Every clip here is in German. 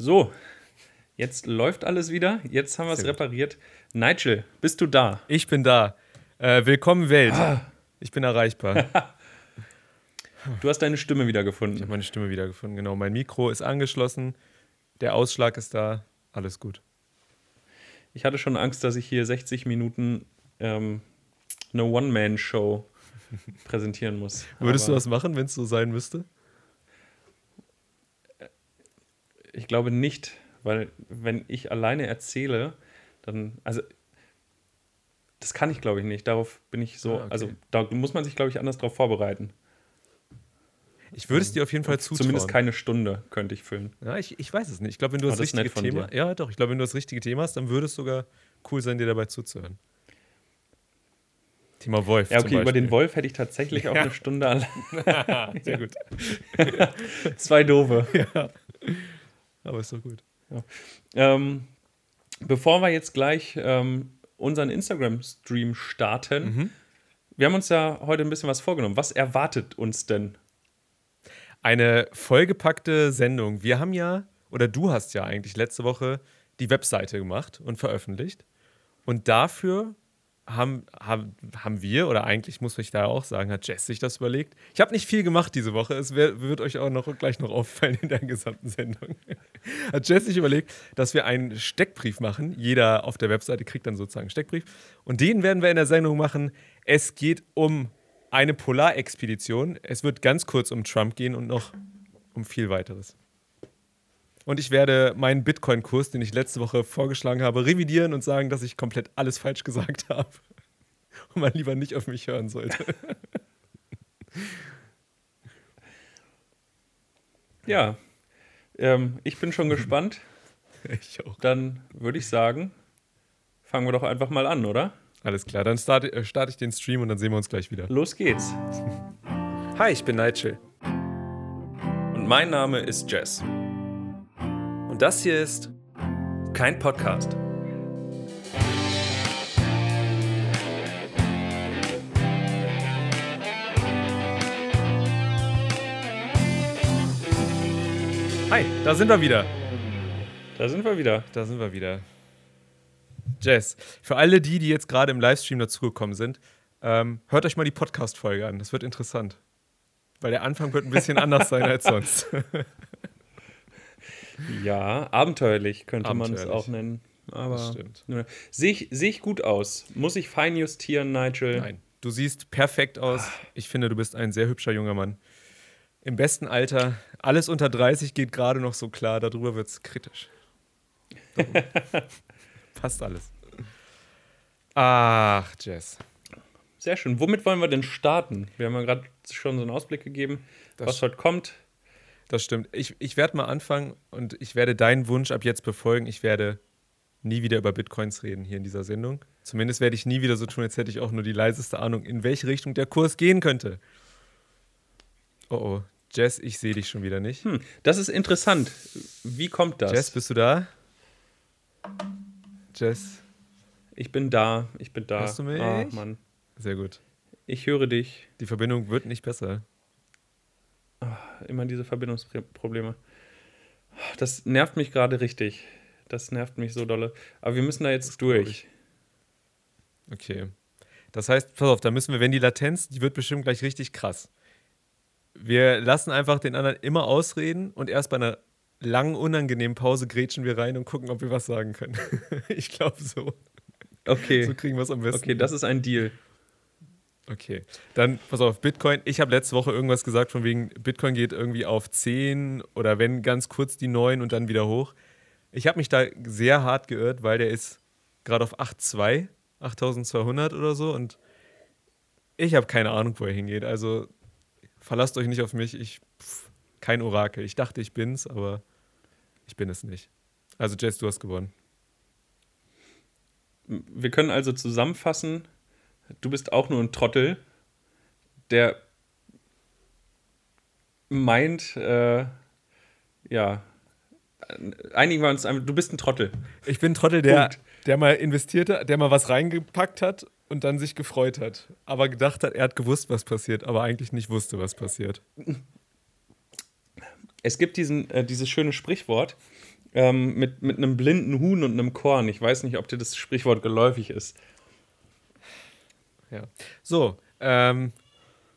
So, jetzt läuft alles wieder. Jetzt haben wir es repariert. Nigel, bist du da? Ich bin da. Äh, willkommen Welt. Ich bin erreichbar. Du hast deine Stimme Ich wiedergefunden. habe meine Stimme wiedergefunden. Genau, mein Mikro ist angeschlossen. Der Ausschlag ist da. Alles gut. Ich hatte schon Angst, dass ich hier 60 Minuten ähm, eine One-Man-Show präsentieren muss. Würdest du Aber das machen, wenn es so sein müsste? Ich glaube nicht, weil wenn ich alleine erzähle, dann, also das kann ich glaube ich nicht. Darauf bin ich so, Ah, okay. also da muss man sich glaube ich anders darauf vorbereiten. Ich würde es dir auf jeden Fall zutrauen. Zumindest keine Stunde könnte ich füllen. Ja, ich, ich weiß es nicht. Ich glaube, wenn du Oh, das, das richtige Thema. dir. Ja, doch. Ich glaube, wenn du das richtige Thema hast, dann würde es sogar cool sein, dir dabei zuzuhören. Thema Wolf. Ja, okay, über den. Wolf hätte ich tatsächlich auch Ja. eine Stunde allein. Sehr gut. Zwei doofe. Ja. Aber ist doch gut. Ähm, bevor wir jetzt gleich ähm, unseren Instagram-Stream starten, Mhm. wir haben uns ja heute ein bisschen was vorgenommen. Was erwartet uns denn? Eine vollgepackte Sendung. Wir haben ja, oder du hast ja eigentlich letzte Woche die Webseite gemacht und veröffentlicht. Und dafür haben, haben, haben wir, oder eigentlich muss ich da auch sagen, hat Jess sich das überlegt. Ich habe nicht viel gemacht diese Woche. Es wird euch auch noch gleich noch auffallen in der gesamten Sendung. hat Jess sich überlegt, dass wir einen Steckbrief machen. Jeder auf der Webseite kriegt dann sozusagen einen Steckbrief. Und den werden wir in der Sendung machen. Es geht um eine Polarexpedition. Es wird ganz kurz um Trump gehen und noch um viel weiteres. Und ich werde meinen Bitcoin-Kurs, den ich letzte Woche vorgeschlagen habe, revidieren und sagen, dass ich komplett alles falsch gesagt habe. Und man lieber nicht auf mich hören sollte. Ja, ähm, ich bin schon gespannt. Ich auch. Dann würde ich sagen, fangen wir doch einfach mal an, oder? Alles klar, dann starte, äh, starte ich den Stream und dann sehen wir uns gleich wieder. Los geht's. Hi, ich bin Nigel. Und mein Name ist Jess. Das hier ist Kein Podcast. Hi, da sind wir wieder. Da sind wir wieder. Da sind wir wieder. Jess, für alle die, die jetzt gerade im Livestream dazugekommen sind, ähm, hört euch mal die Podcast-Folge an. Das wird interessant. Weil der Anfang wird ein bisschen anders sein als sonst. Ja, abenteuerlich könnte man es auch nennen. Aber Das stimmt. Sehe ich, seh ich gut aus? Muss ich fein justieren, Nigel? Nein, du siehst perfekt aus. Ich finde, du bist ein sehr hübscher junger Mann. Im besten Alter. Alles unter 30 geht gerade noch so klar. Darüber wird es kritisch. Passt alles. Ach, Jess. Sehr schön. Womit wollen wir denn starten? Wir haben ja gerade schon so einen Ausblick gegeben, Das- was heute kommt. Das stimmt. Ich, ich werde mal anfangen und ich werde deinen Wunsch ab jetzt befolgen. Ich werde nie wieder über Bitcoins reden hier in dieser Sendung. Zumindest werde ich nie wieder so tun, als hätte ich auch nur die leiseste Ahnung, in welche Richtung der Kurs gehen könnte. Oh oh. Jess, ich sehe dich schon wieder nicht. Hm, das ist interessant. Wie kommt das? Jess, bist du da? Jess, ich bin da, ich bin da. Hörst du mich? Ah, Mann. sehr gut. Ich höre dich. Die Verbindung wird nicht besser. Immer diese Verbindungsprobleme. Das nervt mich gerade richtig. Das nervt mich so dolle. Aber wir müssen da jetzt durch. Okay. Das heißt, pass auf, da müssen wir, wenn die Latenz, die wird bestimmt gleich richtig krass. Wir lassen einfach den anderen immer ausreden und erst bei einer langen, unangenehmen Pause grätschen wir rein und gucken, ob wir was sagen können. ich glaube so. Okay. So kriegen wir es am besten. Okay, das ist ein Deal. Okay, dann pass auf, Bitcoin. Ich habe letzte Woche irgendwas gesagt von wegen, Bitcoin geht irgendwie auf 10 oder wenn ganz kurz die 9 und dann wieder hoch. Ich habe mich da sehr hart geirrt, weil der ist gerade auf 8,2, 8200 oder so und ich habe keine Ahnung, wo er hingeht. Also verlasst euch nicht auf mich, ich pff, kein Orakel. Ich dachte, ich bin's, aber ich bin es nicht. Also Jess, du hast gewonnen. Wir können also zusammenfassen, du bist auch nur ein Trottel, der meint, äh, ja, einigen wir uns du bist ein Trottel. Ich bin ein Trottel, der, Punkt. der mal investiert hat, der mal was reingepackt hat und dann sich gefreut hat. Aber gedacht hat, er hat gewusst, was passiert, aber eigentlich nicht wusste, was passiert. Es gibt diesen, äh, dieses schöne Sprichwort, ähm, mit, mit einem blinden Huhn und einem Korn. Ich weiß nicht, ob dir das Sprichwort geläufig ist. Ja. So, ähm,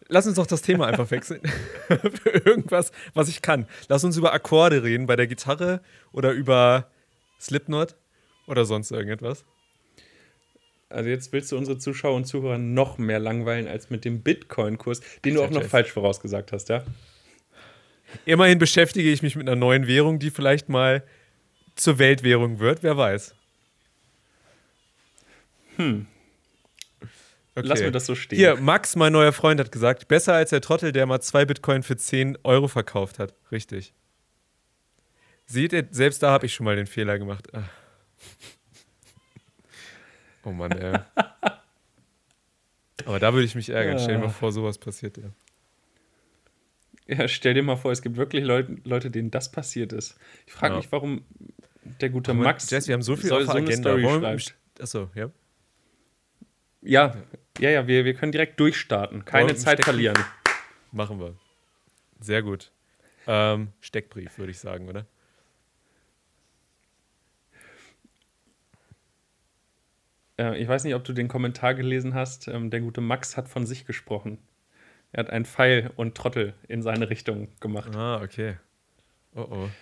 lass uns doch das Thema einfach wechseln. Für irgendwas, was ich kann. Lass uns über Akkorde reden bei der Gitarre oder über Slipknot oder sonst irgendetwas. Also jetzt willst du unsere Zuschauer und Zuhörer noch mehr langweilen als mit dem Bitcoin-Kurs, den du auch noch falsch vorausgesagt hast, ja? Immerhin beschäftige ich mich mit einer neuen Währung, die vielleicht mal zur Weltwährung wird, wer weiß. Hm. Okay. Lass mir das so stehen. Hier, Max, mein neuer Freund, hat gesagt, besser als der Trottel, der mal zwei Bitcoin für 10 Euro verkauft hat. Richtig. Seht ihr, selbst da habe ich schon mal den Fehler gemacht. Ach. Oh Mann, ey. Aber da würde ich mich ärgern. Stell dir mal vor, sowas passiert, ja. Ja, stell dir mal vor, es gibt wirklich Leute, Leute denen das passiert ist. Ich frage ja. mich, warum der gute Max. Jess, wir haben so viel auf der so Agenda. Story. Achso, ja. Ja, ja, ja, wir, wir können direkt durchstarten. Keine Zeit Steckbrief. verlieren. Machen wir. Sehr gut. Ähm, Steckbrief, würde ich sagen, oder? Äh, ich weiß nicht, ob du den Kommentar gelesen hast. Ähm, der gute Max hat von sich gesprochen. Er hat einen Pfeil und Trottel in seine Richtung gemacht. Ah, okay. Oh oh.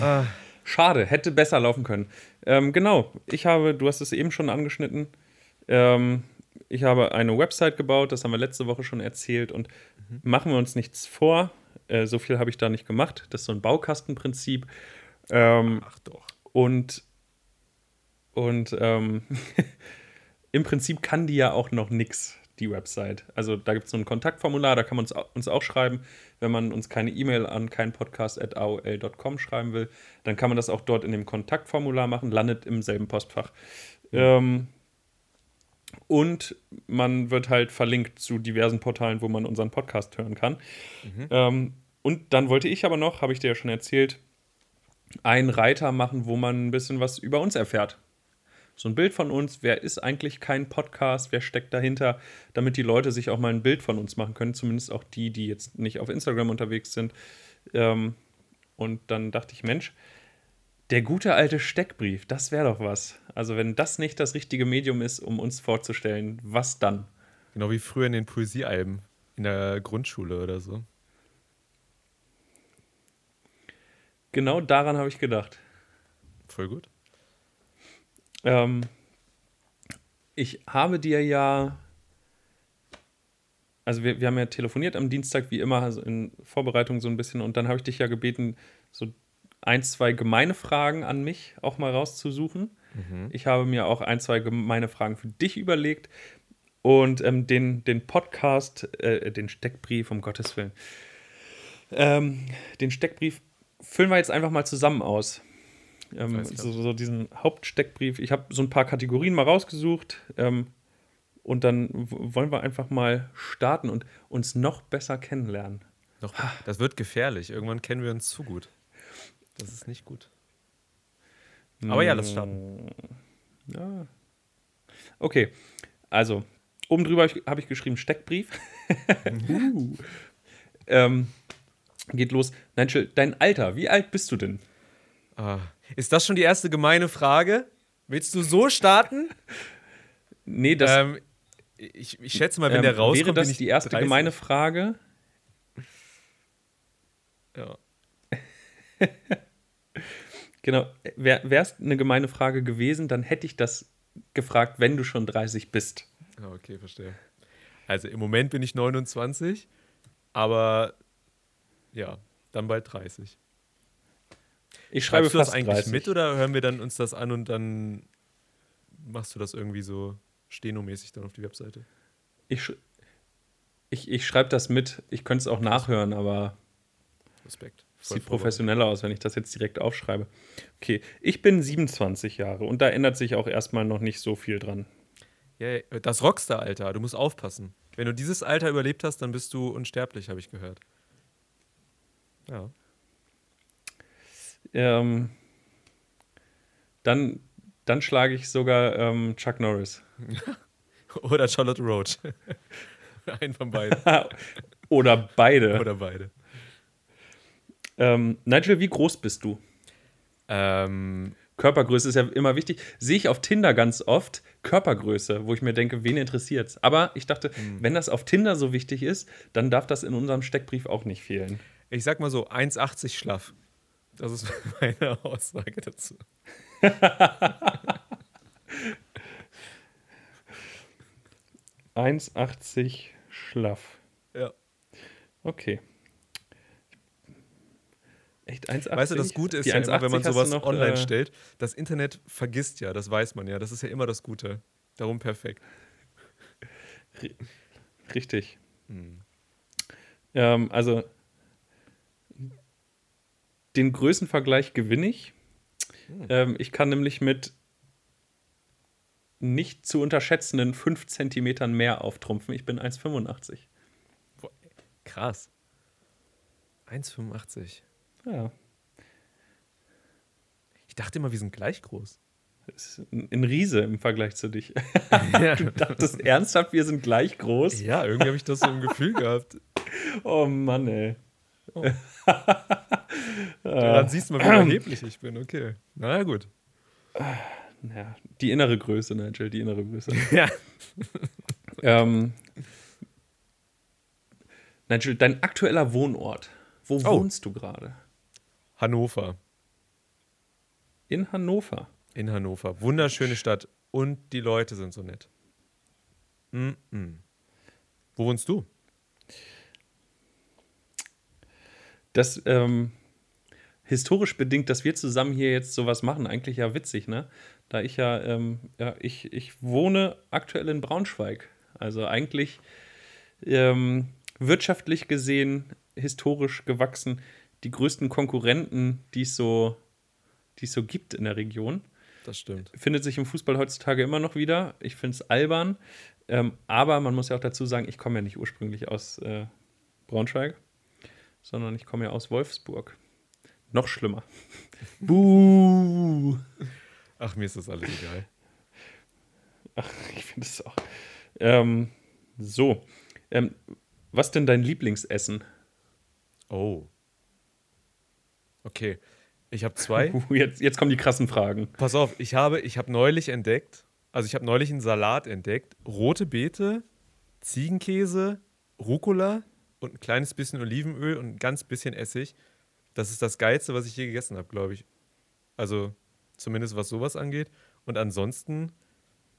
Ah. Schade, hätte besser laufen können. Ähm, genau, ich habe, du hast es eben schon angeschnitten, ähm, ich habe eine Website gebaut, das haben wir letzte Woche schon erzählt und mhm. machen wir uns nichts vor, äh, so viel habe ich da nicht gemacht. Das ist so ein Baukastenprinzip. Ähm, Ach doch. Und, und ähm, im Prinzip kann die ja auch noch nichts die Website. Also da gibt es so ein Kontaktformular, da kann man uns, uns auch schreiben. Wenn man uns keine E-Mail an keinpodcast.aol.com schreiben will, dann kann man das auch dort in dem Kontaktformular machen, landet im selben Postfach. Mhm. Ähm, und man wird halt verlinkt zu diversen Portalen, wo man unseren Podcast hören kann. Mhm. Ähm, und dann wollte ich aber noch, habe ich dir ja schon erzählt, einen Reiter machen, wo man ein bisschen was über uns erfährt so ein Bild von uns, wer ist eigentlich kein Podcast, wer steckt dahinter, damit die Leute sich auch mal ein Bild von uns machen können, zumindest auch die, die jetzt nicht auf Instagram unterwegs sind. Ähm, und dann dachte ich, Mensch, der gute alte Steckbrief, das wäre doch was. Also wenn das nicht das richtige Medium ist, um uns vorzustellen, was dann? Genau wie früher in den Poesiealben in der Grundschule oder so. Genau daran habe ich gedacht. Voll gut. Ähm, ich habe dir ja, also wir, wir haben ja telefoniert am Dienstag, wie immer, also in Vorbereitung so ein bisschen, und dann habe ich dich ja gebeten, so ein, zwei gemeine Fragen an mich auch mal rauszusuchen. Mhm. Ich habe mir auch ein, zwei gemeine Fragen für dich überlegt und ähm, den, den Podcast, äh, den Steckbrief, um Gottes Willen, ähm, den Steckbrief füllen wir jetzt einfach mal zusammen aus. Ähm, so, so, diesen Hauptsteckbrief. Ich habe so ein paar Kategorien mal rausgesucht. Ähm, und dann wollen wir einfach mal starten und uns noch besser kennenlernen. Noch, das wird gefährlich. Irgendwann kennen wir uns zu gut. Das ist nicht gut. Aber ja, lass starten. Mm, ja. Okay, also oben drüber habe ich geschrieben Steckbrief. uh. ähm, geht los. Nein, dein Alter, wie alt bist du denn? Ah, ist das schon die erste gemeine Frage? Willst du so starten? nee, das. Ähm, ich, ich, schätze mal, wenn ähm, der rauskommt. Wäre das die erste 30. gemeine Frage? Ja. genau. Wäre es eine gemeine Frage gewesen, dann hätte ich das gefragt, wenn du schon 30 bist. Ah, okay, verstehe. Also im Moment bin ich 29, aber ja, dann bald 30. Ich schreibe Schreibst du das eigentlich 30. mit oder hören wir dann uns das an und dann machst du das irgendwie so stenomäßig dann auf die Webseite? Ich, ich, ich schreibe das mit. Ich könnte es auch nachhören, aber Respekt. Sieht professioneller aus, wenn ich das jetzt direkt aufschreibe. Okay, ich bin 27 Jahre und da ändert sich auch erstmal noch nicht so viel dran. Ja, das Rockstar-Alter, du musst aufpassen. Wenn du dieses Alter überlebt hast, dann bist du unsterblich, habe ich gehört. Ja. Ähm, dann, dann schlage ich sogar ähm, Chuck Norris. Oder Charlotte Roach. Einen von beiden. Oder beide. Oder beide. Ähm, Nigel, wie groß bist du? Ähm, Körpergröße ist ja immer wichtig. Sehe ich auf Tinder ganz oft Körpergröße, wo ich mir denke, wen interessiert's? Aber ich dachte, Hm. wenn das auf Tinder so wichtig ist, dann darf das in unserem Steckbrief auch nicht fehlen. ich sag mal so, 1,80 schlaff. Das ist meine Aussage dazu. 1,80 schlaff. Ja. Okay. Echt 1,80? Weißt du, das Gute ist Die ja immer, wenn man 1,80 hast du sowas noch, online äh, stellt, das Internet vergisst ja, das weiß man ja. Das ist ja immer das Gute. Darum perfekt. Richtig. Hm. Ähm, also den Größenvergleich gewinne ich. Hm. Ähm, ich kann nämlich mit nicht zu unterschätzenden 5 Zentimetern mehr auftrumpfen. Ich bin 1,85. Krass. 1,85. Ja, Ich dachte immer, wir sind gleich groß. das ist ein Riese im Vergleich zu dich. ja. Du dachtest ernsthaft, wir sind gleich groß? ja, irgendwie habe ich das so im Gefühl gehabt. Oh Mann, ey. Daran siehst du mal, wie erheblich ich bin. Okay. Na ja, gut. Ja, die innere Größe, Nigel, die innere Größe. Ja. ähm, Nigel, dein aktueller Wohnort. Wo Oh. wohnst du gerade? Hannover. In Hannover. In Hannover. Wunderschöne Stadt. Und die Leute sind so nett. Mm -mm. Wo wohnst du? Das ähm, historisch bedingt, dass wir zusammen hier jetzt sowas machen, eigentlich ja witzig, ne? Da ich ja, ähm, ja, ich, ich wohne aktuell in Braunschweig. Also eigentlich ähm, wirtschaftlich gesehen, historisch gewachsen, die größten Konkurrenten, die es so, die es so gibt in der Region. Das stimmt. findet sich im Fußball heutzutage immer noch wieder. Ich finde es albern. Ähm, aber man muss ja auch dazu sagen, ich komme ja nicht ursprünglich aus äh, Braunschweig, sondern ich komme ja aus Wolfsburg. Noch schlimmer. Buh. Ach, mir ist das alles egal. Ach, ich finde es auch. Ähm, so. Ähm, was denn dein Lieblingsessen? Oh. Okay. Ich habe zwei. Uh, jetzt, jetzt kommen die krassen Fragen. Pass auf, ich habe, ich habe neulich entdeckt, also ich habe neulich einen Salat entdeckt. Rote Beete, Ziegenkäse, Rucola und ein kleines bisschen Olivenöl und ein ganz bisschen Essig. Das ist das Geilste, was ich je gegessen habe, glaube ich. Also zumindest was sowas angeht. Und ansonsten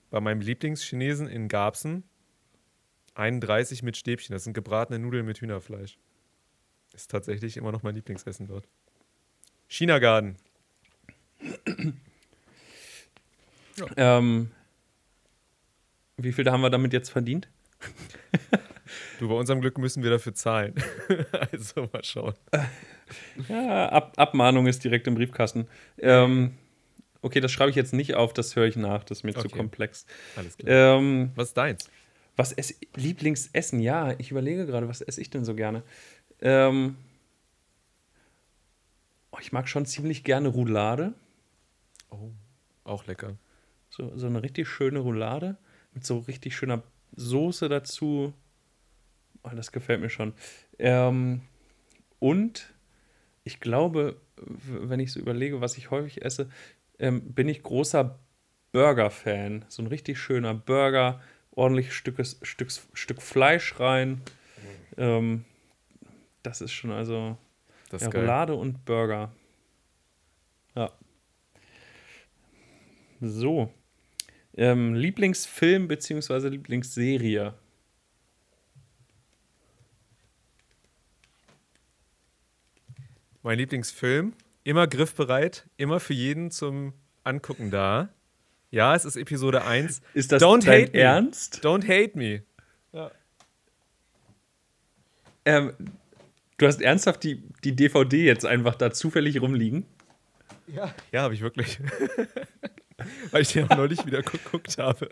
bei meinem Lieblingschinesen in Garbsen 31 mit Stäbchen. Das sind gebratene Nudeln mit Hühnerfleisch. Ist tatsächlich immer noch mein Lieblingsessen dort. China Garden. Ähm, wie viel haben wir damit jetzt verdient? Du, bei unserem Glück müssen wir dafür zahlen. also mal schauen. Ja, Ab Abmahnung ist direkt im Briefkasten. Ähm, okay, das schreibe ich jetzt nicht auf, das höre ich nach, das ist mir zu Okay. komplex. Alles klar. Ähm, Was ist deins? was esse Lieblingsessen? Ja, ich überlege gerade, was esse ich denn so gerne? Ähm, oh, ich mag schon ziemlich gerne Roulade. Oh, auch lecker. So, so eine richtig schöne Roulade mit so richtig schöner Soße dazu. Oh, das gefällt mir schon. Ähm, und ich glaube, wenn ich so überlege, was ich häufig esse, ähm, bin ich großer Burger-Fan. So ein richtig schöner Burger, ordentlich Stückes, Stücks, Stück Fleisch rein. Ähm, das ist schon also Das ja. Roulade und Burger. Ja. So. Ähm, Lieblingsfilm bzw. Lieblingsserie. Mein Lieblingsfilm. Immer griffbereit, immer für jeden zum Angucken da. Ja, es ist Episode 1. Ist das Don't dein hate me. Ernst? Don't hate me. Ähm, du hast ernsthaft die, die DVD jetzt einfach da zufällig rumliegen? Ja, ja habe ich wirklich. Weil ich den auch neulich wieder geguckt habe.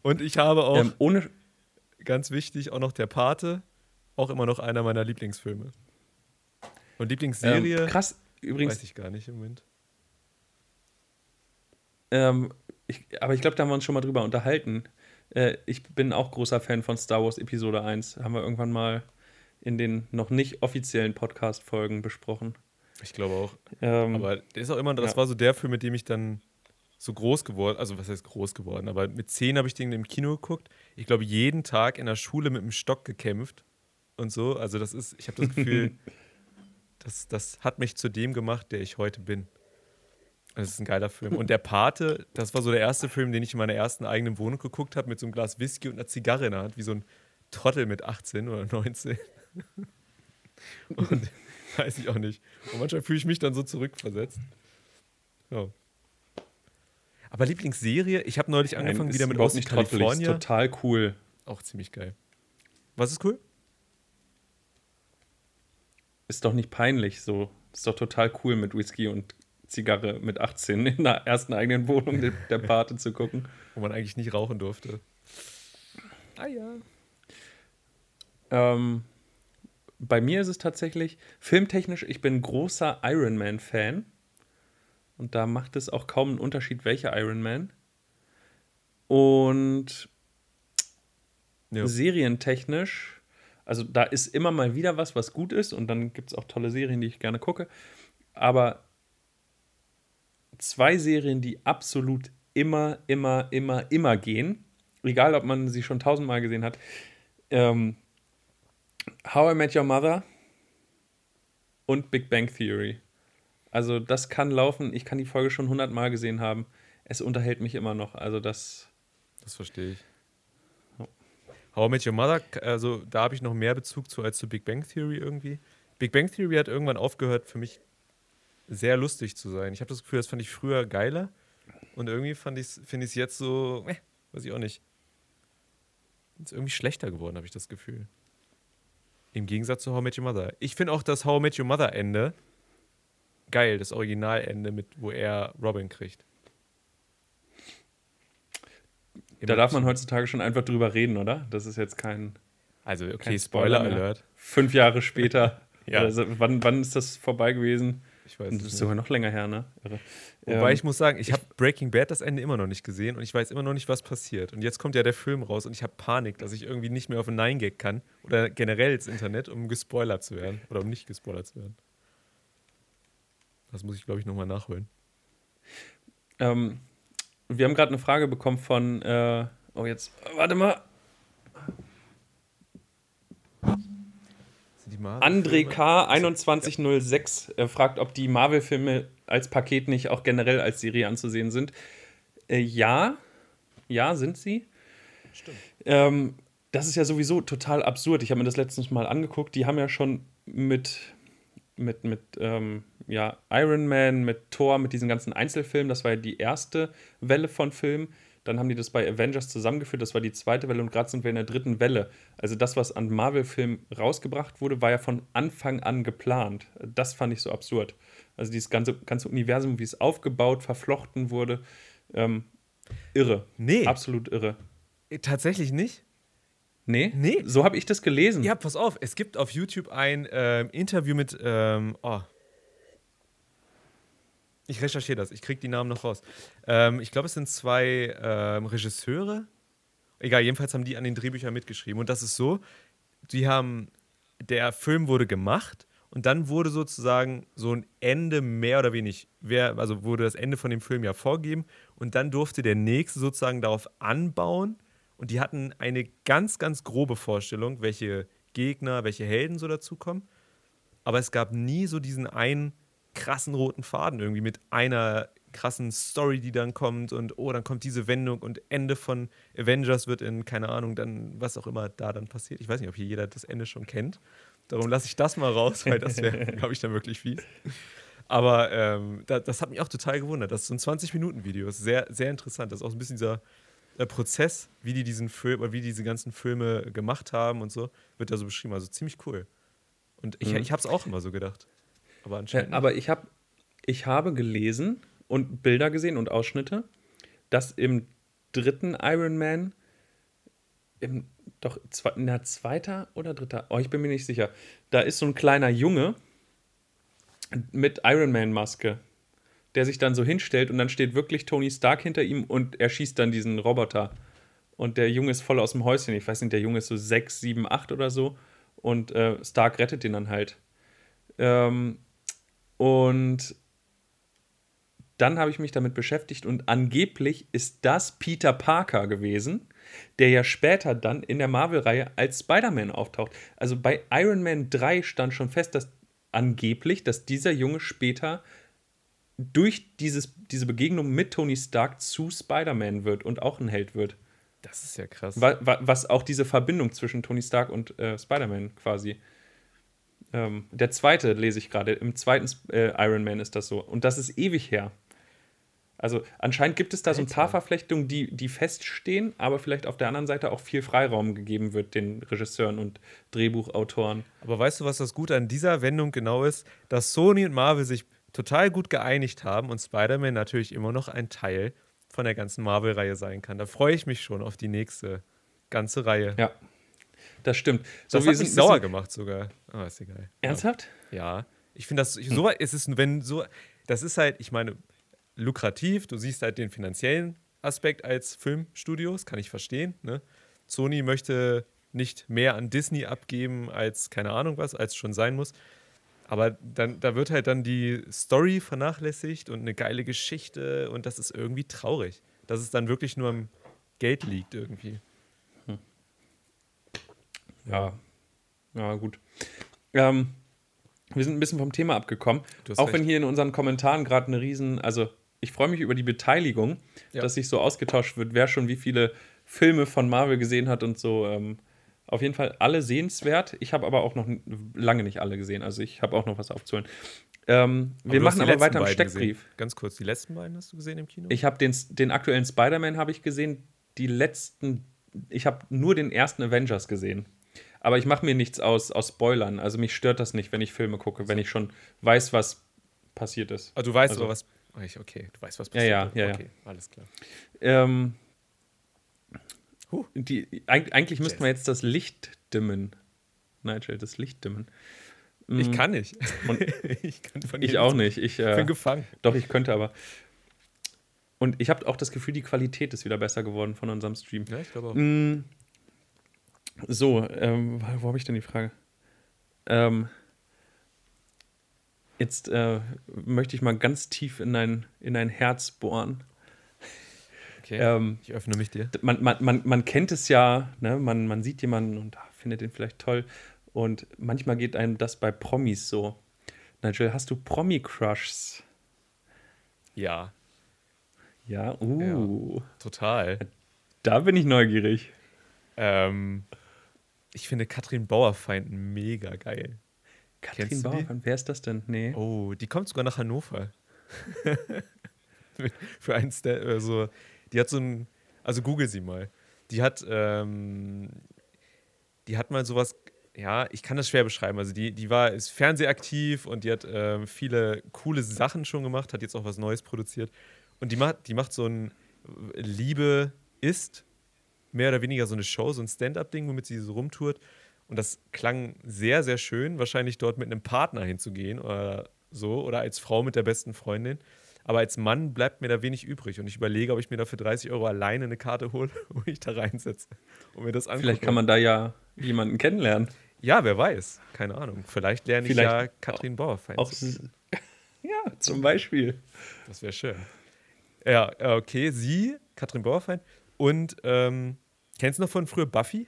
Und ich habe auch, Ähm, ohne. ganz wichtig, auch noch der Pate. Auch immer noch einer meiner Lieblingsfilme. Und Lieblingsserie Ähm, krass, weiß übrigens. ich gar nicht im Moment. Ähm, ich, aber ich glaube, da haben wir uns schon mal drüber unterhalten. Äh, ich bin auch großer Fan von Star Wars Episode 1. Haben wir irgendwann mal in den noch nicht offiziellen Podcast-Folgen besprochen. Ich glaube auch. Ähm, aber der ist auch immer, das ja. war so der Film, mit dem ich dann so groß geworden, also was heißt groß geworden, aber mit zehn habe ich den im Kino geguckt. Ich glaube, jeden Tag in der Schule mit dem Stock gekämpft und so. Also das ist, ich habe das Gefühl, das, das hat mich zu dem gemacht, der ich heute bin. Das ist ein geiler Film. Und der Pate, das war so der erste Film, den ich in meiner ersten eigenen Wohnung geguckt habe, mit so einem Glas Whisky und einer Zigarre in der Hand, wie so ein Trottel mit 18 oder 19. und weiß ich auch nicht. Und manchmal fühle ich mich dann so zurückversetzt. Ja. Aber Lieblingsserie, ich habe neulich angefangen Nein, wieder mit aus California. Total cool. Auch ziemlich geil. Was ist cool? Ist doch nicht peinlich so. Ist doch total cool mit Whisky und Zigarre mit 18 in der ersten eigenen Wohnung der Pate zu gucken. Wo man eigentlich nicht rauchen durfte. Ah ja. Ähm, bei mir ist es tatsächlich filmtechnisch, ich bin großer Iron Man-Fan. Und da macht es auch kaum einen Unterschied, welcher Iron Man. Und ja. serientechnisch, also da ist immer mal wieder was, was gut ist. Und dann gibt es auch tolle Serien, die ich gerne gucke. Aber zwei Serien, die absolut immer, immer, immer, immer gehen, egal ob man sie schon tausendmal gesehen hat, ähm, How I Met Your Mother und Big Bang Theory. Also das kann laufen. Ich kann die Folge schon hundertmal gesehen haben. Es unterhält mich immer noch. Also das. Das verstehe ich. How I Met Your Mother, also da habe ich noch mehr Bezug zu als zu Big Bang Theory irgendwie. Big Bang Theory hat irgendwann aufgehört, für mich sehr lustig zu sein. Ich habe das Gefühl, das fand ich früher geiler. Und irgendwie finde ich es jetzt so, äh, weiß ich auch nicht. Ist irgendwie schlechter geworden, habe ich das Gefühl. Im Gegensatz zu How I Met Your Mother. Ich finde auch das How I Met Your Mother Ende geil, das Originalende, mit, wo er Robin kriegt. Da darf man heutzutage schon einfach drüber reden, oder? Das ist jetzt kein. Also, okay, kein Spoiler, Spoiler Alert. Fünf Jahre später. ja. Also, wann, wann ist das vorbei gewesen? Ich weiß das ist sogar noch länger her, ne? Wobei ähm, ich muss sagen, ich habe Breaking Bad das Ende immer noch nicht gesehen und ich weiß immer noch nicht, was passiert. Und jetzt kommt ja der Film raus und ich habe Panik, dass ich irgendwie nicht mehr auf ein Nein-Gag kann oder generell ins Internet, um gespoilert zu werden oder um nicht gespoilert zu werden. Das muss ich, glaube ich, nochmal nachholen. Ähm, wir haben gerade eine Frage bekommen von, äh, oh jetzt, warte mal. André K. 2106 äh, fragt, ob die Marvel-Filme als Paket nicht auch generell als Serie anzusehen sind. Äh, ja, ja, sind sie. Stimmt. Ähm, das ist ja sowieso total absurd. Ich habe mir das letztens mal angeguckt. Die haben ja schon mit, mit, mit ähm, ja, Iron Man, mit Thor, mit diesen ganzen Einzelfilmen. Das war ja die erste Welle von Filmen. Dann haben die das bei Avengers zusammengeführt, das war die zweite Welle und gerade sind wir in der dritten Welle. Also das, was an Marvel-Filmen rausgebracht wurde, war ja von Anfang an geplant. Das fand ich so absurd. Also dieses ganze, ganze Universum, wie es aufgebaut, verflochten wurde, ähm, irre. Nee. Absolut irre. Äh, tatsächlich nicht? Nee? Nee. So habe ich das gelesen. Ja, pass auf, es gibt auf YouTube ein äh, Interview mit, ähm, oh, ich recherchiere das, ich kriege die Namen noch raus. Ähm, ich glaube, es sind zwei ähm, Regisseure. Egal, jedenfalls haben die an den Drehbüchern mitgeschrieben. Und das ist so, die haben, der Film wurde gemacht und dann wurde sozusagen so ein Ende mehr oder weniger, also wurde das Ende von dem Film ja vorgegeben und dann durfte der nächste sozusagen darauf anbauen und die hatten eine ganz, ganz grobe Vorstellung, welche Gegner, welche Helden so dazukommen. Aber es gab nie so diesen einen krassen roten Faden irgendwie mit einer krassen Story, die dann kommt und oh, dann kommt diese Wendung und Ende von Avengers wird in, keine Ahnung, dann was auch immer da dann passiert. Ich weiß nicht, ob hier jeder das Ende schon kennt. Darum lasse ich das mal raus, weil das wäre, glaube ich, dann wirklich fies. Aber ähm, da, das hat mich auch total gewundert. Das ist so ein 20-Minuten-Video. Das ist sehr, sehr interessant. Das ist auch ein bisschen dieser äh, Prozess, wie die diesen Film oder wie diese ganzen Filme gemacht haben und so, wird da so beschrieben. Also ziemlich cool. Und ich, mhm. ich habe es auch immer so gedacht. Aber anscheinend. Ja, aber ich, hab, ich habe gelesen und Bilder gesehen und Ausschnitte, dass im dritten Iron Man, im, doch, in der zweiter oder dritter, oh, ich bin mir nicht sicher, da ist so ein kleiner Junge mit Iron Man-Maske, der sich dann so hinstellt und dann steht wirklich Tony Stark hinter ihm und er schießt dann diesen Roboter. Und der Junge ist voll aus dem Häuschen. Ich weiß nicht, der Junge ist so sechs, sieben, acht oder so Und äh, Stark rettet den dann halt. Ähm, und dann habe ich mich damit beschäftigt und angeblich ist das Peter Parker gewesen, der ja später dann in der Marvel-Reihe als Spider-Man auftaucht. Also bei Iron Man 3 stand schon fest, dass angeblich, dass dieser Junge später durch dieses, diese Begegnung mit Tony Stark zu Spider-Man wird und auch ein Held wird. Das ist ja krass. Was, was auch diese Verbindung zwischen Tony Stark und äh, Spider-Man quasi. Ähm, der zweite lese ich gerade. Im zweiten äh, Iron Man ist das so. Und das ist ewig her. Also anscheinend gibt es da so ein paar Verflechtungen, die, die feststehen, aber vielleicht auf der anderen Seite auch viel Freiraum gegeben wird den Regisseuren und Drehbuchautoren. Aber weißt du, was das Gute an dieser Wendung genau ist? Dass Sony und Marvel sich total gut geeinigt haben und Spider-Man natürlich immer noch ein Teil von der ganzen Marvel-Reihe sein kann. Da freue ich mich schon auf die nächste ganze Reihe. Ja, das stimmt. So das hat mich sauer gemacht sogar. Aber oh, ist egal. Ernsthaft? Ja. Ich finde das, so hm. ist es, wenn so, das ist halt, ich meine, lukrativ. Du siehst halt den finanziellen Aspekt als Filmstudios, kann ich verstehen. Ne? Sony möchte nicht mehr an Disney abgeben als keine Ahnung was, als schon sein muss. Aber dann, da wird halt dann die Story vernachlässigt und eine geile Geschichte und das ist irgendwie traurig, dass es dann wirklich nur am Geld liegt irgendwie. Ja, ja gut. Ähm, wir sind ein bisschen vom Thema abgekommen. Auch recht. wenn hier in unseren Kommentaren gerade eine riesen, also ich freue mich über die Beteiligung, ja. dass sich so ausgetauscht wird, wer schon wie viele Filme von Marvel gesehen hat und so. Ähm, auf jeden Fall alle sehenswert. Ich habe aber auch noch lange nicht alle gesehen. Also ich habe auch noch was aufzuholen. Ähm, wir machen aber weiter im Steckbrief. Gesehen. Ganz kurz, die letzten beiden hast du gesehen im Kino? Ich habe den, den aktuellen Spider-Man habe ich gesehen. Die letzten, ich habe nur den ersten Avengers gesehen. Aber ich mache mir nichts aus, aus Spoilern. Also mich stört das nicht, wenn ich Filme gucke, wenn ich schon weiß, was passiert ist. Also du weißt also, aber, was Okay, du weißt, was passiert. Ja, ja, ja. Okay, alles klar. Ähm, huh. die, eigentlich müssten wir jetzt das Licht dimmen. Nigel, das Licht dimmen. Ich mm. kann nicht. Ich kann ich auch nicht. Ich äh, bin gefangen. Doch, ich könnte aber. Und ich habe auch das Gefühl, die Qualität ist wieder besser geworden von unserem Stream. Ja, ich glaube auch. Mm, so, ähm, wo habe ich denn die Frage? Ähm, Jetzt äh, möchte ich mal ganz tief in dein, in dein Herz bohren. Okay, ähm, ich öffne mich dir. Man, man, man, man kennt es ja, ne? man, man sieht jemanden und ach, findet ihn vielleicht toll. Und manchmal geht einem das bei Promis so. Nigel, hast du Promi-Crushs? Ja. Ja, uh. Ja, total. Da bin ich neugierig. Ähm, ich finde Katrin Bauerfeind mega geil. Katrin Bauerfeind, wer ist das denn? Nee. Oh, die kommt sogar nach Hannover. Für eins der, also, die hat so ein, also google sie mal. Die hat, ähm, die hat mal sowas, ja, ich kann das schwer beschreiben. Also die, die war, ist fernsehaktiv und die hat ähm, viele coole Sachen schon gemacht, hat jetzt auch was Neues produziert. Und die macht, die macht so ein Liebe ist mehr oder weniger so eine Show, so ein Stand-up-Ding, womit sie so rumtourt. Und das klang sehr, sehr schön, wahrscheinlich dort mit einem Partner hinzugehen oder so oder als Frau mit der besten Freundin. Aber als Mann bleibt mir da wenig übrig und ich überlege, ob ich mir da für 30 Euro alleine eine Karte hole und mich da reinsetze und mir das angucke. Vielleicht kann man da ja jemanden kennenlernen. Ja, wer weiß. Keine Ahnung. Vielleicht lerne ich Vielleicht ja Katrin Bauer auch, Ja, zum Beispiel. Das wäre schön. Ja, okay. Sie, Katrin Bauerfeind. Und ähm, kennst du noch von früher Buffy?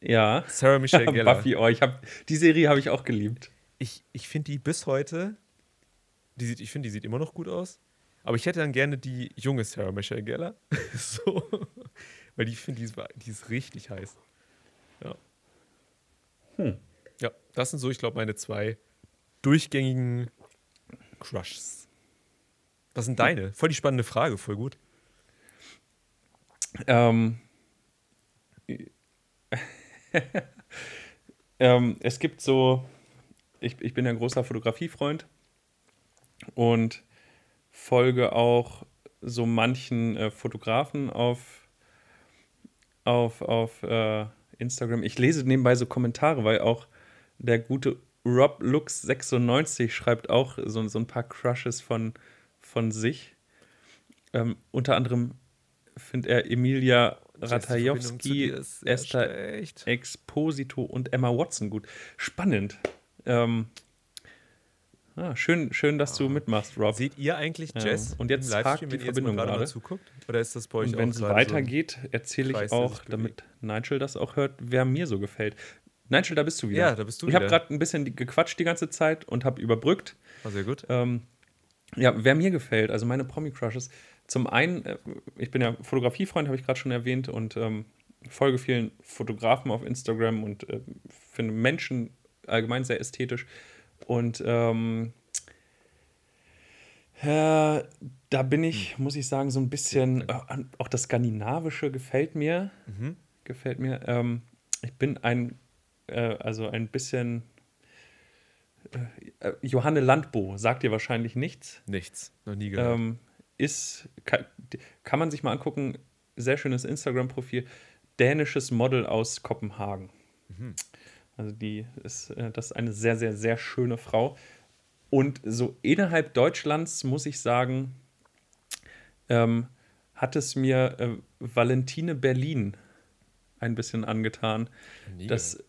Ja. Sarah Michelle Gellar. Buffy, oh, ich hab, die Serie habe ich auch geliebt. Ich, ich finde die bis heute, die sieht, ich finde, die sieht immer noch gut aus. Aber ich hätte dann gerne die junge Sarah Michelle Gellar. so. Weil die finde, die, die ist richtig heiß. Ja. Hm. Ja, das sind so, ich glaube, meine zwei durchgängigen Crushs. Was sind deine? Voll die spannende Frage, voll gut. Ähm, ähm, es gibt so, ich, ich bin ja ein großer Fotografiefreund und folge auch so manchen äh, Fotografen auf, auf, auf äh, Instagram. Ich lese nebenbei so Kommentare, weil auch der gute Rob Lux 96 schreibt auch so, so ein paar Crushes von, von sich. Ähm, unter anderem findet er Emilia Ratajowski, Esther schlecht. Exposito und Emma Watson gut. Spannend. Ähm, ah, schön, schön, dass du ah. mitmachst, Rob. Seht ihr eigentlich Jess ja. und jetzt Livestream, die Verbindung gerade, gerade zuguckt? Oder ist das bei euch und wenn es weitergeht, so erzähle ich auch, damit Nigel das auch hört, wer mir so gefällt. Nigel, da bist du wieder. Ja, da bist du ich wieder. Ich habe gerade ein bisschen gequatscht die ganze Zeit und habe überbrückt. War sehr gut. Ähm, ja, wer mir gefällt, also meine Promi-Crushes. Zum einen, äh, ich bin ja Fotografiefreund, habe ich gerade schon erwähnt, und ähm, folge vielen Fotografen auf Instagram und äh, finde Menschen allgemein sehr ästhetisch. Und ähm, äh, da bin ich, hm. muss ich sagen, so ein bisschen, äh, auch das Skandinavische gefällt mir. Mhm. Gefällt mir. Ähm, ich bin ein, äh, also ein bisschen äh, Johanne Landbo sagt dir wahrscheinlich nichts. Nichts, noch nie gehört. Ähm, ist, kann, kann, man sich mal angucken, sehr schönes Instagram-Profil, dänisches Model aus Kopenhagen. Mhm. Also die ist, äh, das ist eine sehr, sehr, sehr schöne Frau. Und so innerhalb Deutschlands muss ich sagen, ähm, hat es mir äh, Valentine Berlin ein bisschen angetan. Das,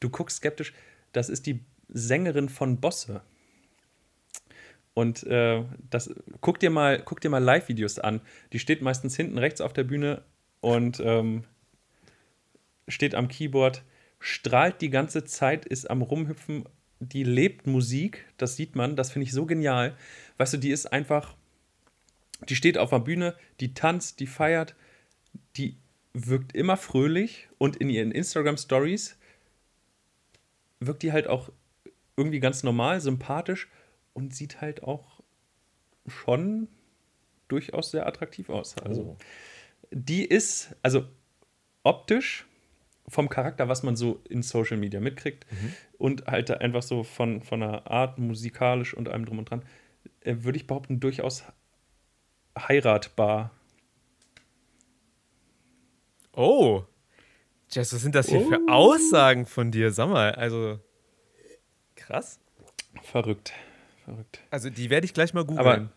du guckst skeptisch, das ist die Sängerin von Bosse. Und äh, das, guck dir mal, guck dir mal Live-Videos an. Die steht meistens hinten rechts auf der Bühne und ähm, steht am Keyboard, strahlt die ganze Zeit, ist am Rumhüpfen, die lebt Musik, das sieht man, das finde ich so genial. Weißt du, die ist einfach, die steht auf der Bühne, die tanzt, die feiert, die wirkt immer fröhlich und in ihren Instagram-Stories wirkt die halt auch irgendwie ganz normal, sympathisch und sieht halt auch schon durchaus sehr attraktiv aus. Also, oh. die ist, also optisch vom Charakter, was man so in Social Media mitkriegt mhm. und halt einfach so von, von der Art musikalisch und allem drum und dran, äh, würde ich behaupten, durchaus heiratbar. Oh, Jess, was sind das hier oh. für Aussagen von dir? Sag mal, also Krass. Verrückt. Verrückt. Also die werde ich gleich mal googeln. Aber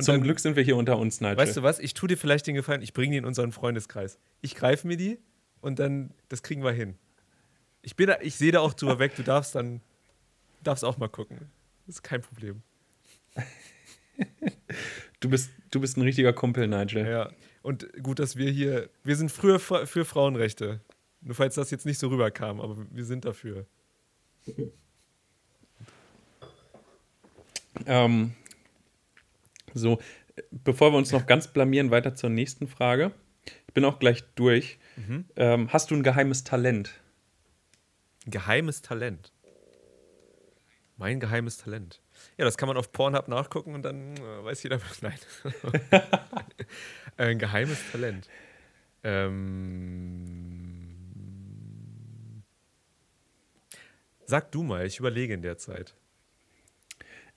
zum dann, Glück sind wir hier unter uns, Nigel. Weißt du was? Ich tue dir vielleicht den Gefallen, ich bringe die in unseren Freundeskreis. Ich greife mir die und dann, das kriegen wir hin. Ich, bin da, ich sehe da auch drüber weg, du darfst dann, darfst auch mal gucken. Das ist kein Problem. du, bist, du bist ein richtiger Kumpel, Nigel. Ja, und gut, dass wir hier, wir sind früher für Frauenrechte. Nur falls das jetzt nicht so rüberkam, aber wir sind dafür. Ähm, so, bevor wir uns noch ganz blamieren, weiter zur nächsten Frage. Ich bin auch gleich durch. Mhm. Ähm, hast du ein geheimes Talent? Geheimes Talent. Mein geheimes Talent. Ja, das kann man auf Pornhub nachgucken und dann äh, weiß jeder, nein. ein geheimes Talent. Ähm, sag du mal, ich überlege in der Zeit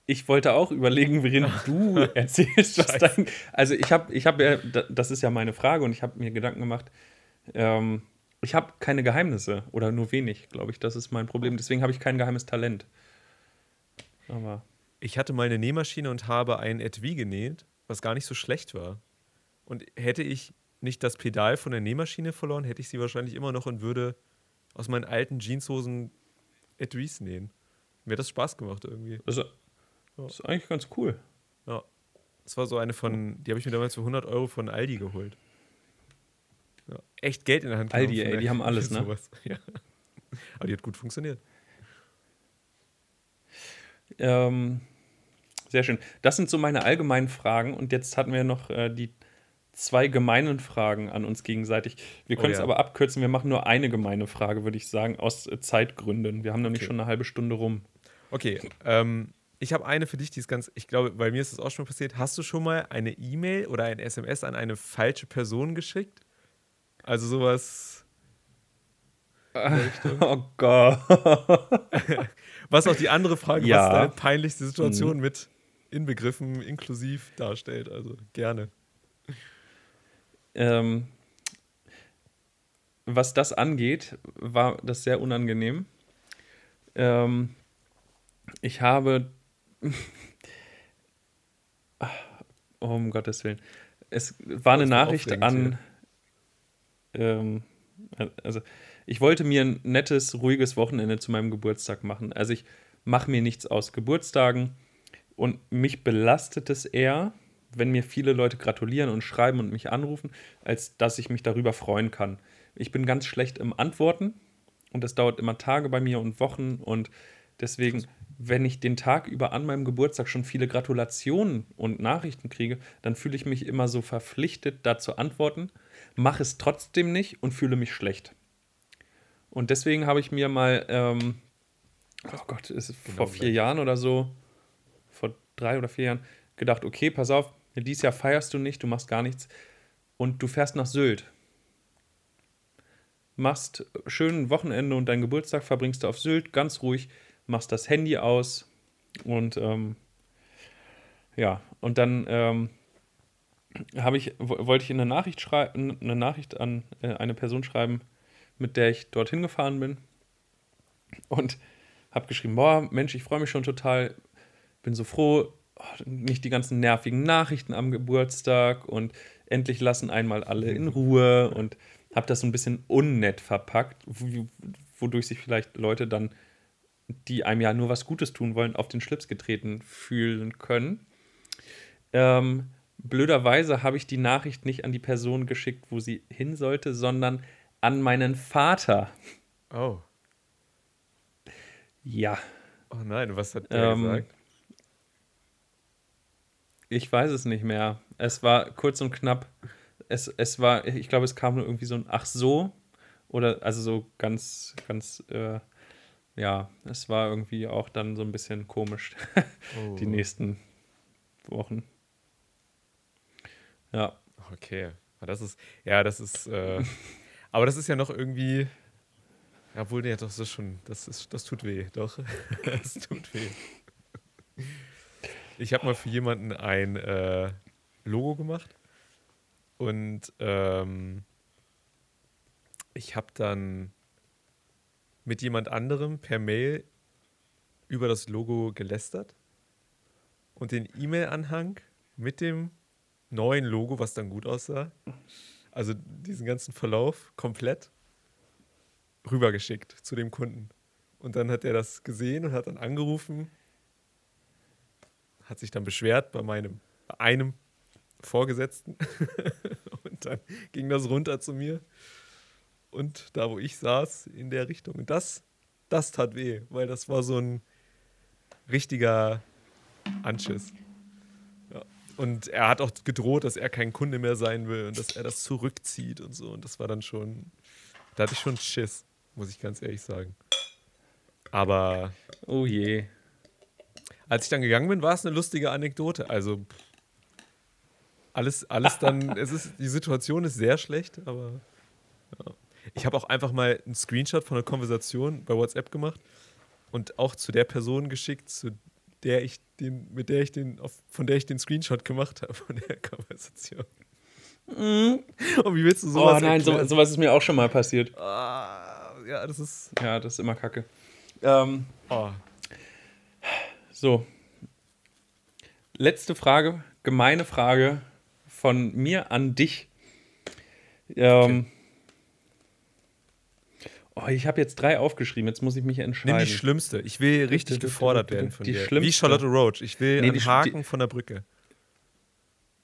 ich wollte auch überlegen, worin du erzählst, was dein. Also ich habe, ich habe ja, das ist ja meine Frage und ich habe mir Gedanken gemacht. Ähm, ich habe keine Geheimnisse oder nur wenig, glaube ich. Das ist mein Problem. Deswegen habe ich kein geheimes Talent. Aber ich hatte mal eine Nähmaschine und habe ein Etui genäht, was gar nicht so schlecht war. Und hätte ich nicht das Pedal von der Nähmaschine verloren, hätte ich sie wahrscheinlich immer noch und würde aus meinen alten Jeanshosen Etuis nähen. Mir hat das Spaß gemacht irgendwie. Also das ist eigentlich ganz cool. Ja. Das war so eine von, die habe ich mir damals für 100 Euro von Aldi geholt. Ja. Echt Geld in der Hand. Aldi, ey, die haben alles, ne? Ja. Aber die hat gut funktioniert. Ähm, sehr schön. Das sind so meine allgemeinen Fragen. Und jetzt hatten wir noch äh, die zwei gemeinen Fragen an uns gegenseitig. Wir können es oh, ja. aber abkürzen. Wir machen nur eine gemeine Frage, würde ich sagen, aus äh, Zeitgründen. Wir haben nämlich okay. schon eine halbe Stunde rum. Okay. Ähm, ich habe eine für dich, die ist ganz, ich glaube, bei mir ist das auch schon mal passiert. Hast du schon mal eine E-Mail oder ein SMS an eine falsche Person geschickt? Also sowas. Oh Gott. was auch die andere Frage, ja. was deine peinlichste Situation mhm. mit inbegriffen, inklusiv darstellt. Also gerne. Ähm, was das angeht, war das sehr unangenehm. Ähm, ich habe um Gottes Willen. Es war eine Nachricht an, ähm, also ich wollte mir ein nettes, ruhiges Wochenende zu meinem Geburtstag machen. Also ich mache mir nichts aus Geburtstagen und mich belastet es eher, wenn mir viele Leute gratulieren und schreiben und mich anrufen, als dass ich mich darüber freuen kann. Ich bin ganz schlecht im Antworten und das dauert immer Tage bei mir und Wochen und deswegen, wenn ich den Tag über an meinem Geburtstag schon viele Gratulationen und Nachrichten kriege, dann fühle ich mich immer so verpflichtet, da zu antworten, mache es trotzdem nicht und fühle mich schlecht. Und deswegen habe ich mir mal, ähm, oh Gott, ist es genau vor vier Jahren oder so, vor drei oder vier Jahren, gedacht, okay, pass auf, dieses Jahr feierst du nicht, du machst gar nichts und du fährst nach Sylt. Machst schön ein Wochenende und deinen Geburtstag verbringst du auf Sylt, ganz ruhig, machst das Handy aus und ähm, ja, und dann ähm, ich, wollte ich eine Nachricht schreiben, eine Nachricht an äh, eine Person schreiben, mit der ich dorthin gefahren bin und habe geschrieben, boah, Mensch, ich freue mich schon total, bin so froh, nicht die ganzen nervigen Nachrichten am Geburtstag und endlich lassen einmal alle in Ruhe und habe das so ein bisschen unnett verpackt, wodurch sich vielleicht Leute dann, die einem ja nur was Gutes tun wollen, auf den Schlips getreten fühlen können. Ähm, blöderweise habe ich die Nachricht nicht an die Person geschickt, wo sie hin sollte, sondern an meinen Vater. Oh. Ja. Oh nein, was hat der ähm, gesagt? Ich weiß es nicht mehr. Es war kurz und knapp. Es, es war, ich glaube, es kam nur irgendwie so ein Ach so. Oder also so ganz, ganz, äh, ja, es war irgendwie auch dann so ein bisschen komisch. oh. Die nächsten Wochen. Ja. Okay. Das ist, ja, das ist, äh, aber das ist ja noch irgendwie, obwohl, ja, doch, das ist schon, das ist, das tut weh, doch. das tut weh. Ich habe mal für jemanden ein äh, Logo gemacht und ähm, ich habe dann mit jemand anderem per Mail über das Logo gelästert und den E-Mail-Anhang mit dem neuen Logo, was dann gut aussah, also diesen ganzen Verlauf komplett rübergeschickt zu dem Kunden. Und dann hat er das gesehen und hat dann angerufen hat sich dann beschwert bei meinem, bei einem Vorgesetzten. und dann ging das runter zu mir. Und da, wo ich saß, in der Richtung. Und das, das tat weh, weil das war so ein richtiger Anschiss. Ja. Und er hat auch gedroht, dass er kein Kunde mehr sein will und dass er das zurückzieht und so. Und das war dann schon, da hatte ich schon Schiss, muss ich ganz ehrlich sagen. Aber. Oh je. Als ich dann gegangen bin, war es eine lustige Anekdote. Also alles, alles dann, es ist, die Situation ist sehr schlecht, aber ja. Ich habe auch einfach mal einen Screenshot von einer Konversation bei WhatsApp gemacht und auch zu der Person geschickt, zu der ich den, mit der ich den, auf, von der ich den Screenshot gemacht habe, von der Konversation. Mhm. Und wie willst du sowas? Oh nein, so, sowas ist mir auch schon mal passiert. Ah, ja, das ist. Ja, das ist immer kacke. Ähm, oh. So. Letzte Frage, gemeine Frage von mir an dich. Ähm, okay. Oh, ich habe jetzt drei aufgeschrieben, jetzt muss ich mich entscheiden. Nimm die schlimmste. Ich will richtig gefordert werden von die dir. Schlimmste. Wie Charlotte Roach. Ich will nee, einen Haken die, von der Brücke.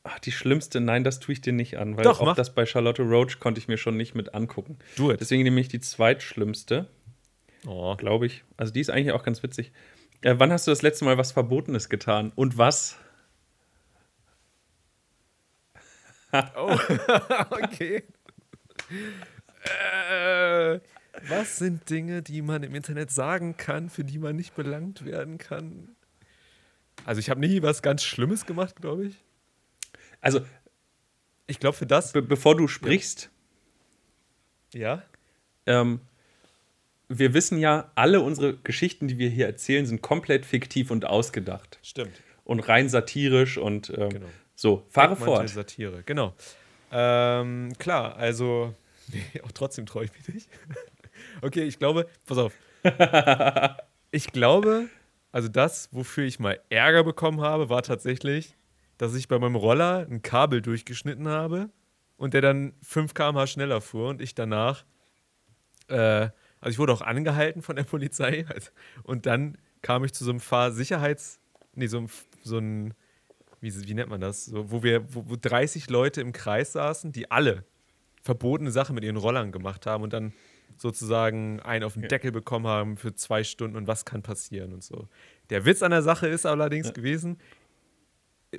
Ach, die schlimmste, nein, das tue ich dir nicht an, weil Doch, auch mach. das bei Charlotte Roach konnte ich mir schon nicht mit angucken. Du it. Deswegen nehme ich die zweitschlimmste. Oh. Glaube ich. Also die ist eigentlich auch ganz witzig. Äh, wann hast du das letzte Mal was Verbotenes getan? Und was? oh, okay. Äh, was sind Dinge, die man im Internet sagen kann, für die man nicht belangt werden kann? Also ich habe nie was ganz Schlimmes gemacht, glaube ich. Also ich glaube für das. Be bevor du sprichst. Ja. Ähm, wir wissen ja, alle unsere Geschichten, die wir hier erzählen, sind komplett fiktiv und ausgedacht. Stimmt. Und rein satirisch und ähm, genau. so. Fahre fort. Satire, genau. Ähm, klar, also nee, auch trotzdem traue ich mich nicht. Okay, ich glaube, pass auf. ich glaube, also das, wofür ich mal Ärger bekommen habe, war tatsächlich, dass ich bei meinem Roller ein Kabel durchgeschnitten habe und der dann 5 km/h schneller fuhr und ich danach, äh, also ich wurde auch angehalten von der Polizei und dann kam ich zu so einem Fahrsicherheits, nee, so, so ein, wie, wie nennt man das, so, wo wir, wo, wo 30 Leute im Kreis saßen, die alle verbotene Sachen mit ihren Rollern gemacht haben und dann sozusagen einen auf den Deckel bekommen haben für zwei Stunden und was kann passieren und so. Der Witz an der Sache ist allerdings ja. gewesen,